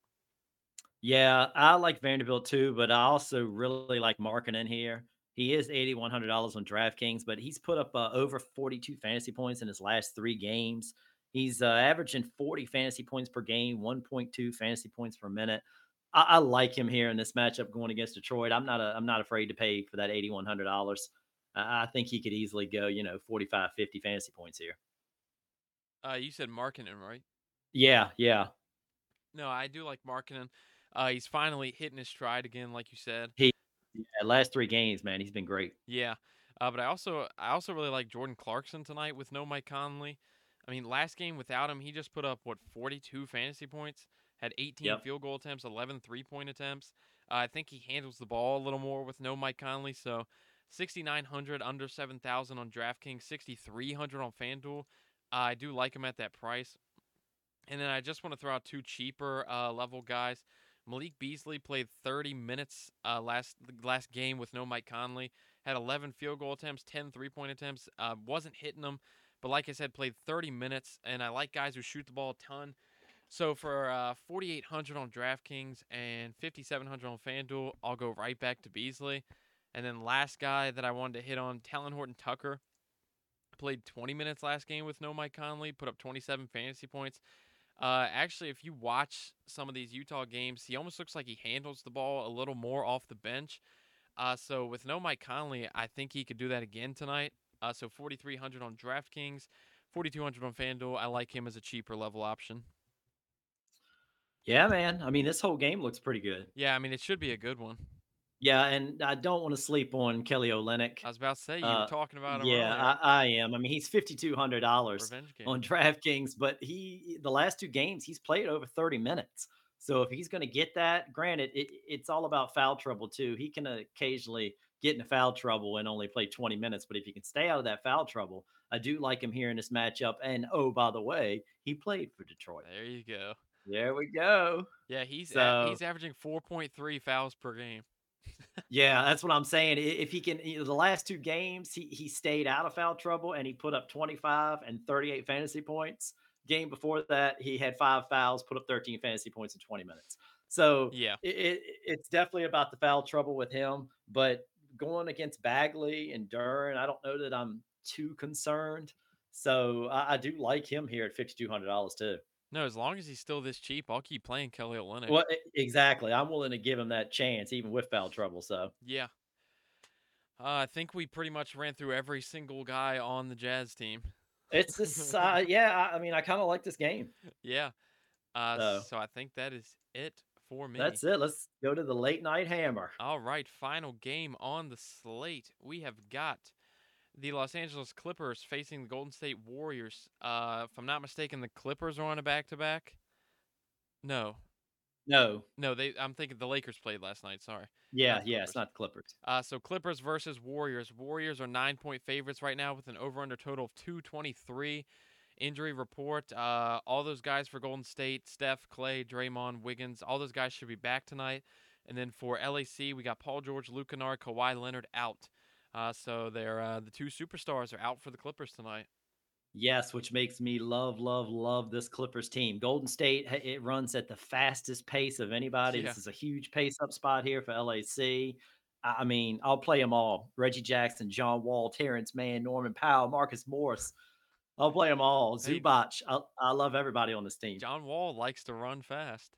Speaker 3: Yeah, I like Vanderbilt too, but I also really like Markkanen here. He is $8,100 on DraftKings, but he's put up uh, over 42 fantasy points in his last three games. He's uh, averaging 40 fantasy points per game, 1.2 fantasy points per minute. I, I, like him here in this matchup going against Detroit. I'm not a, I'm not afraid to pay for that $8,100. I, I think he could easily go, you know, 45, 50 fantasy points here.
Speaker 1: Uh, you said Markkanen, right?
Speaker 3: Yeah, yeah.
Speaker 1: No, I do like Markkanen. Uh, he's finally hitting his stride again, like you said.
Speaker 3: He yeah, last three games, man, he's been great.
Speaker 1: Yeah, uh, but I also I also really like Jordan Clarkson tonight with no Mike Conley. I mean, last game without him, he just put up what 42 fantasy points, had 18 yep. field goal attempts, 11 three point attempts. Uh, I think he handles the ball a little more with no Mike Conley. So 6,900 under 7,000 on DraftKings, 6,300 on FanDuel. Uh, I do like him at that price. And then I just want to throw out two cheaper uh, level guys. Malik Beasley played 30 minutes uh, last last game with no Mike Conley. Had 11 field goal attempts, 10 three point attempts. Uh, wasn't hitting them, but like I said, played 30 minutes. And I like guys who shoot the ball a ton. So for uh, 4,800 on DraftKings and 5,700 on FanDuel, I'll go right back to Beasley. And then last guy that I wanted to hit on, Talen Horton Tucker, played 20 minutes last game with no Mike Conley, put up 27 fantasy points. Uh, actually, if you watch some of these Utah games, he almost looks like he handles the ball a little more off the bench. Uh, so with no Mike Conley, I think he could do that again tonight. Uh, so 4,300 on DraftKings, 4,200 on FanDuel. I like him as a cheaper level option.
Speaker 3: Yeah, man. I mean, this whole game looks pretty good.
Speaker 1: Yeah, I mean, it should be a good one.
Speaker 3: Yeah, and I don't want to sleep on Kelly Olynyk.
Speaker 1: I was about to say you
Speaker 3: Uh,
Speaker 1: were talking about him.
Speaker 3: Yeah. I, I am. I mean, he's fifty two hundred dollars on DraftKings, but he the last two games he's played over thirty minutes. So if he's going to get that, granted, it, it's all about foul trouble too. He can occasionally get into foul trouble and only play twenty minutes, but if he can stay out of that foul trouble, I do like him here in this matchup. And oh, by the way, he played for Detroit.
Speaker 1: there you go.
Speaker 3: There we go.
Speaker 1: Yeah, he's a- he's averaging 4.3 fouls per game. (laughs)
Speaker 3: Yeah, that's what I'm saying. If he can, you know, the last two games, he he stayed out of foul trouble and he put up 25 and 38 fantasy points. Game before that, he had five fouls, put up 13 fantasy points in 20 minutes. So
Speaker 1: Yeah.
Speaker 3: it, it, it's definitely about the foul trouble with him. But going against Bagley and Duren, I don't know that I'm too concerned. So I, I do like him here at $5,200 too.
Speaker 1: No, as long as he's still this cheap, I'll keep playing Kelly Olynyk.
Speaker 3: Well, exactly. I'm willing to give him that chance, even with foul trouble. So.
Speaker 1: Yeah. Uh, I think we pretty much ran through every single guy on the Jazz team.
Speaker 3: It's this, (laughs) uh, yeah. I, I mean, I kind of like this game.
Speaker 1: Yeah. Uh,
Speaker 3: So-
Speaker 1: so I think that is it for me.
Speaker 3: That's it. Let's go to the late night hammer.
Speaker 1: All right, final game on the slate. We have got the Los Angeles Clippers facing the Golden State Warriors. Uh, if I'm not mistaken, the Clippers are on a back to back. No,
Speaker 3: No,
Speaker 1: no, they. I'm thinking the Lakers played last night. Sorry.
Speaker 3: yeah, yeah. It's not the Clippers.
Speaker 1: Uh, so Clippers versus Warriors. Warriors are nine point favorites right now with an over under total of 223. Injury report. Uh, all those guys for Golden State, Steph, Clay, Draymond, Wiggins, all those guys should be back tonight. And then for LAC, we got Paul George, Luke Kennard, Kawhi Leonard out. Uh, so they're uh, the two superstars are out for the Clippers tonight.
Speaker 3: Yes, which makes me love, love, love this Clippers team. Golden State, it runs at the fastest pace of anybody.
Speaker 1: Yeah.
Speaker 3: This is a huge pace up spot here for LAC. I I mean, I'll play them all. Reggie Jackson, John Wall, Terance Mann, Norman Powell, Marcus Morris. I'll play them all.
Speaker 1: Hey.
Speaker 3: Zubac. I, I love everybody on this team.
Speaker 1: John Wall likes to run fast.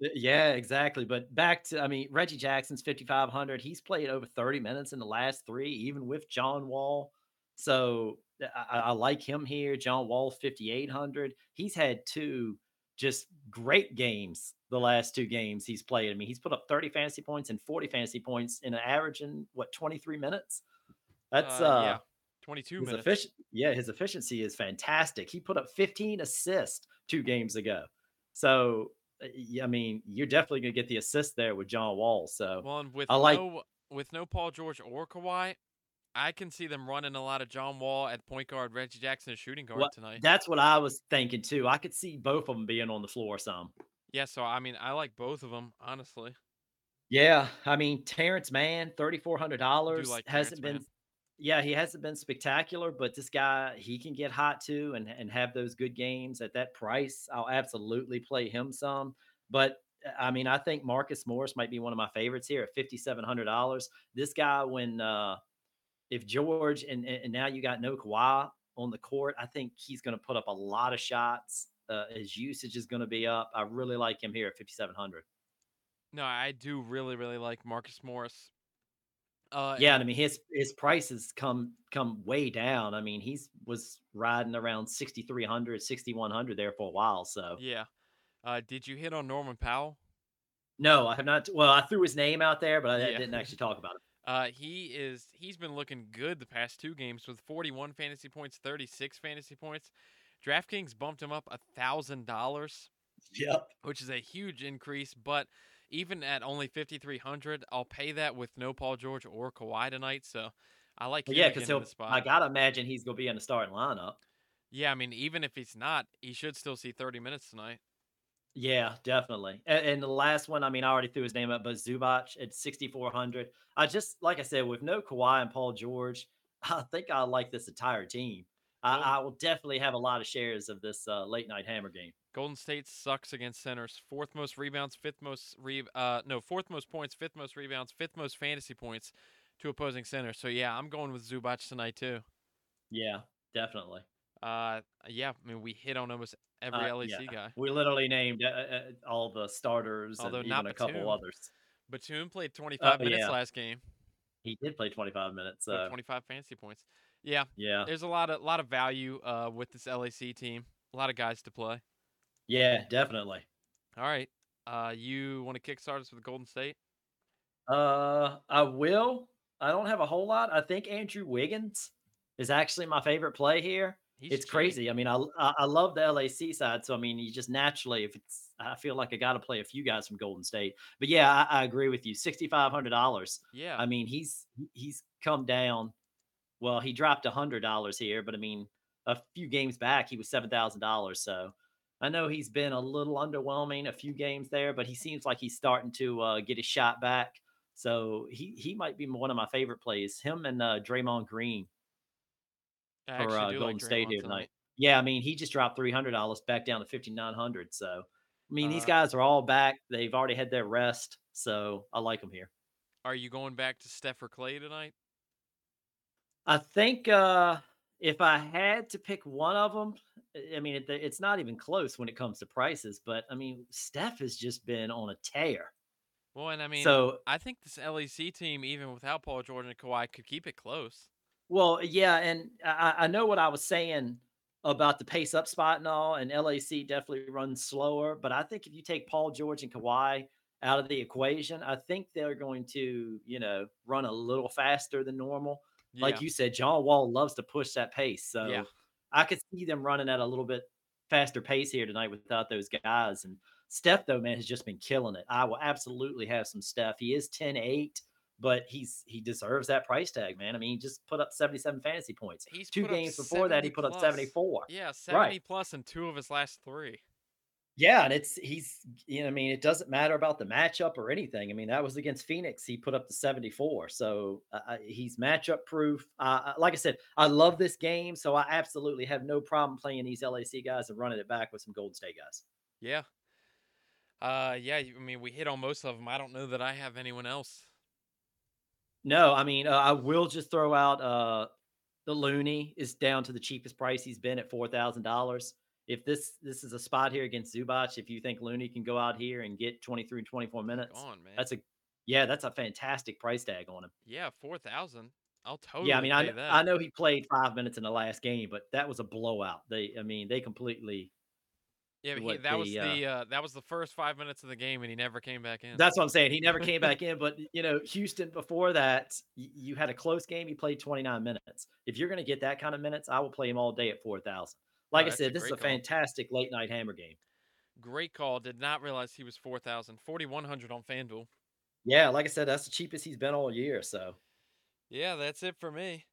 Speaker 3: Yeah, exactly. But back to, I mean, Reggie Jackson's 5,500. He's played over 30 minutes in the last three, even with John Wall. So I, I- I like him here. John Wall, 5,800. He's had two just great games the last two games he's played. I mean, he's put up 30 fantasy points and 40 fantasy points in an average in what, 23 minutes? That's,
Speaker 1: Uh,
Speaker 3: uh,
Speaker 1: yeah, 22
Speaker 3: his
Speaker 1: minutes.
Speaker 3: effici- yeah, his efficiency is fantastic. He put up 15 assists two games ago. So, uh, I mean, you're definitely going to get the assist there with John Wall. So,
Speaker 1: Well, and with
Speaker 3: I like-
Speaker 1: no with no Paul George or Kawhi, I can see them running a lot of John Wall at point guard, Reggie Jackson at shooting guard
Speaker 3: What-
Speaker 1: tonight.
Speaker 3: that's what I was thinking too. I could see both of them being on the floor some.
Speaker 1: Yeah, so I mean, I like both of them honestly.
Speaker 3: Yeah, I mean, Terance Mann, $3,400
Speaker 1: like
Speaker 3: hasn't
Speaker 1: Terance
Speaker 3: been. Yeah, he hasn't been spectacular, but this guy, he can get hot too and, and have those good games at that price. I'll absolutely play him some. But uh, I mean, I think Marcus Morris might be one of my favorites here at $5,700. This guy, when, uh, if George and, and now you got no Kawhi on the court, I think he's going to put up a lot of shots. Uh, his usage is going to be up. I really like him here at 5,700.
Speaker 1: No, I do really, really like Marcus Morris. Uh,
Speaker 3: Yeah,
Speaker 1: and-
Speaker 3: I mean his his prices come come way down. I mean, he's was riding around 6300, 6100 there for a while, so.
Speaker 1: yeah. Uh, did you hit on Norman Powell?
Speaker 3: No, I have not well, I threw his name out there, but I
Speaker 1: Yeah.
Speaker 3: didn't actually talk about it. (laughs)
Speaker 1: Uh, he is he's been looking good the past two games with 41 fantasy points, 36 fantasy points. DraftKings bumped him up a thousand dollars,
Speaker 3: Yep.
Speaker 1: which is a huge increase. But even at only 5,300, I'll pay that with no Paul George or Kawhi tonight. So I like him
Speaker 3: yeah, because he'll.
Speaker 1: the spot.
Speaker 3: I gotta imagine he's gonna be in the starting lineup.
Speaker 1: yeah, I mean, even if he's not, he should still see 30 minutes tonight.
Speaker 3: Yeah, definitely. And, and the last one, I mean, I already threw his name up, but Zubac at 6,400. I just, like I said, with no Kawhi and Paul George, (laughs) I think I like this entire team. I, I will definitely have a lot of shares of this uh, late night hammer game.
Speaker 1: Golden State sucks against centers. Fourth most rebounds, fifth most re uh no, fourth most points, fifth most rebounds, fifth most fantasy points to opposing centers. So yeah, I'm going with Zubac tonight too.
Speaker 3: Yeah, definitely.
Speaker 1: Uh yeah, I mean we hit on almost every
Speaker 3: Uh,
Speaker 1: LAC
Speaker 3: yeah.
Speaker 1: guy.
Speaker 3: We literally named uh, uh, all the starters
Speaker 1: Although
Speaker 3: and
Speaker 1: not
Speaker 3: even a couple
Speaker 1: Batum.
Speaker 3: others.
Speaker 1: Batum played 25 minutes
Speaker 3: yeah.
Speaker 1: last game,
Speaker 3: He did play 25 minutes.
Speaker 1: so
Speaker 3: So,
Speaker 1: 25 fantasy points. Yeah,
Speaker 3: yeah.
Speaker 1: there's a lot of lot of value uh with this LAC team. A lot of guys to play.
Speaker 3: Yeah, definitely.
Speaker 1: All right. Uh you want to kickstart us with Golden State?
Speaker 3: Uh, I will. I don't have a whole lot. I think Andrew Wiggins is actually my favorite play here.
Speaker 1: He's
Speaker 3: it's
Speaker 1: cheap.
Speaker 3: crazy. I mean, I, I I love the LAC side, so I mean, you just naturally, if it's, I feel like I got to play a few guys from Golden State. But yeah, I, I agree with you. Sixty five hundred dollars.
Speaker 1: Yeah.
Speaker 3: I mean, he's he's come down. Well, he dropped a hundred dollars here, but I mean, a few games back, he was seven thousand dollars. So I know he's been a little underwhelming a few games there, but he seems like he's starting to uh, get his shot back. So he he might be one of my favorite plays. Him and uh, Draymond Green
Speaker 1: I
Speaker 3: for uh, Golden
Speaker 1: like
Speaker 3: State here tonight. Yeah, I mean, he just dropped three hundred dollars back down to fifty nine hundred. So, I mean, these
Speaker 1: Uh,
Speaker 3: guys are all back. They've already had their rest, so I like them here.
Speaker 1: Are you going back to Steph or Clay tonight?
Speaker 3: I think uh, if I had to pick one of them, I mean, it, it's not even close when it comes to prices. But I mean, Steph has just been on a tear.
Speaker 1: Well, and I mean,
Speaker 3: so,
Speaker 1: I think this LAC team, even without Paul George and Kawhi, could keep it close.
Speaker 3: well, yeah, and I, I know what I was saying about the pace up spot and all, and LAC definitely runs slower. But I think if you take Paul George and Kawhi out of the equation, I think they're going to, you know, run a little faster than normal. Like you said, John Wall loves to push that pace. So
Speaker 1: Yeah.
Speaker 3: I could see them running at a little bit faster pace here tonight without those guys. And Steph, though, man, has just been killing it. I will absolutely have some Steph. He is 10 8, but he's he deserves that price tag, man. I mean, he just put up 77 fantasy points.
Speaker 1: He's
Speaker 3: Two games before that, he
Speaker 1: 70
Speaker 3: put up 74.
Speaker 1: Yeah, 70 plus in two of his last three.
Speaker 3: Yeah, and it's he's you know, I mean, it doesn't matter about the matchup or anything. I mean, that was against Phoenix. He put up the 74. So uh, he's matchup proof. Uh, uh, like I said, I love this game. So I absolutely have no problem playing these LAC guys and running it back with some Golden State guys.
Speaker 1: Yeah. Uh, yeah. I mean, we hit on most of them. I don't know that I have anyone else.
Speaker 3: No, I mean, uh, I will just throw out uh, the Looney is down to the cheapest price he's been at four thousand dollars. If this this is a spot here against Zubac, if you think Looney can go out here and get 23, and 24 minutes,
Speaker 1: Gone, man.
Speaker 3: that's a yeah, that's a fantastic price tag on him.
Speaker 1: yeah, four thousand. I'll totally.
Speaker 3: Yeah, I mean, I,
Speaker 1: that.
Speaker 3: I know he played five minutes in the last game, but that was a blowout. They, I mean, they completely.
Speaker 1: Yeah, but he, that was
Speaker 3: the, uh,
Speaker 1: the uh, that was the first five minutes of the game, and he never came back in.
Speaker 3: That's what I'm saying. He never came back (laughs) in, but you know, Houston before that, you had a close game. He played 29 minutes. If you're going to get that kind of minutes, I will play him all day at 4,000. Like I said, this is a
Speaker 1: call.
Speaker 3: fantastic late night hammer game.
Speaker 1: Great call. Did not realize he was 4,000. 4,100 on FanDuel.
Speaker 3: Yeah, like I said, that's the cheapest he's been all year. So,
Speaker 1: Yeah, that's it for me.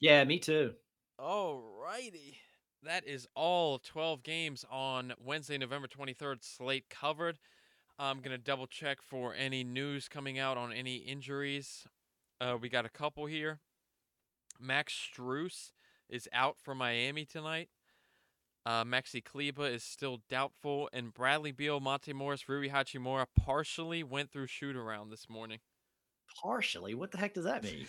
Speaker 3: yeah, me too.
Speaker 1: All righty. That is all 12 games on Wednesday, November 23rd slate covered. I'm going to double check for any news coming out on any injuries. Uh, we got a couple here. Max Strus is out for Miami tonight. Uh, Maxi Kleber is still doubtful, and Bradley Beal, Monte Morris, Rui Hachimura partially went through shoot around this morning.
Speaker 3: Partially. What the heck does that mean?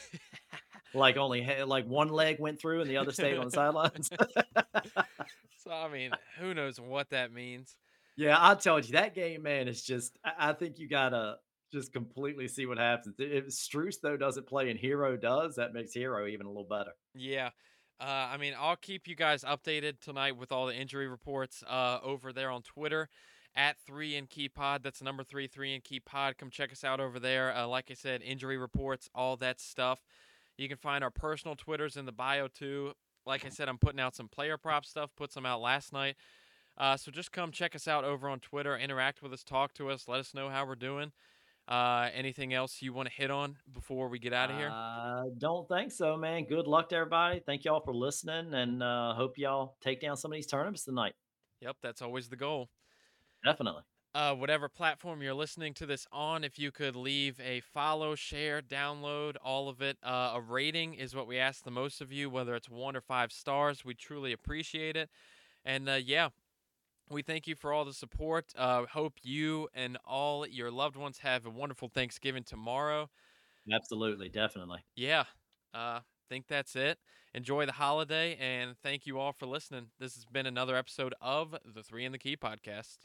Speaker 3: (laughs) like only like one leg went through and the other stayed on the sidelines. (laughs) (laughs)
Speaker 1: So I mean, who knows what that means?
Speaker 3: Yeah, I told you that game, man, is just. I, I think you gotta just completely see what happens. If Strus though doesn't play and Herro does, that makes Herro even a little better.
Speaker 1: Yeah. Uh, I mean, I'll keep you guys updated tonight with all the injury reports uh, over there on Twitter at three and key pod. That's number three, three and key pod. Come check us out over there. Uh, like I said, injury reports, all that stuff. You can find our personal Twitters in the bio too. Like I said, I'm putting out some player prop stuff. Put some out last night. Uh, so just come check us out over on Twitter, interact with us, talk to us, let us know how we're doing. Uh, anything else you want to hit on before we get out of here?
Speaker 3: I don't think so, man. Good luck to everybody. Thank y'all for listening, and uh, hope y'all take down some of these tournaments tonight.
Speaker 1: Yep, that's always the goal.
Speaker 3: Definitely.
Speaker 1: Uh, whatever platform you're listening to this on, if you could leave a follow, share, download, all of it. Uh, a rating is what we ask the most of you, whether it's one or five stars. We truly appreciate it. And uh, yeah, we thank you for all the support. Uh, hope you and all your loved ones have a wonderful Thanksgiving tomorrow.
Speaker 3: Absolutely, definitely.
Speaker 1: Yeah, uh, think that's it. Enjoy the holiday, and thank you all for listening. This has been another episode of the Three in the Key podcast.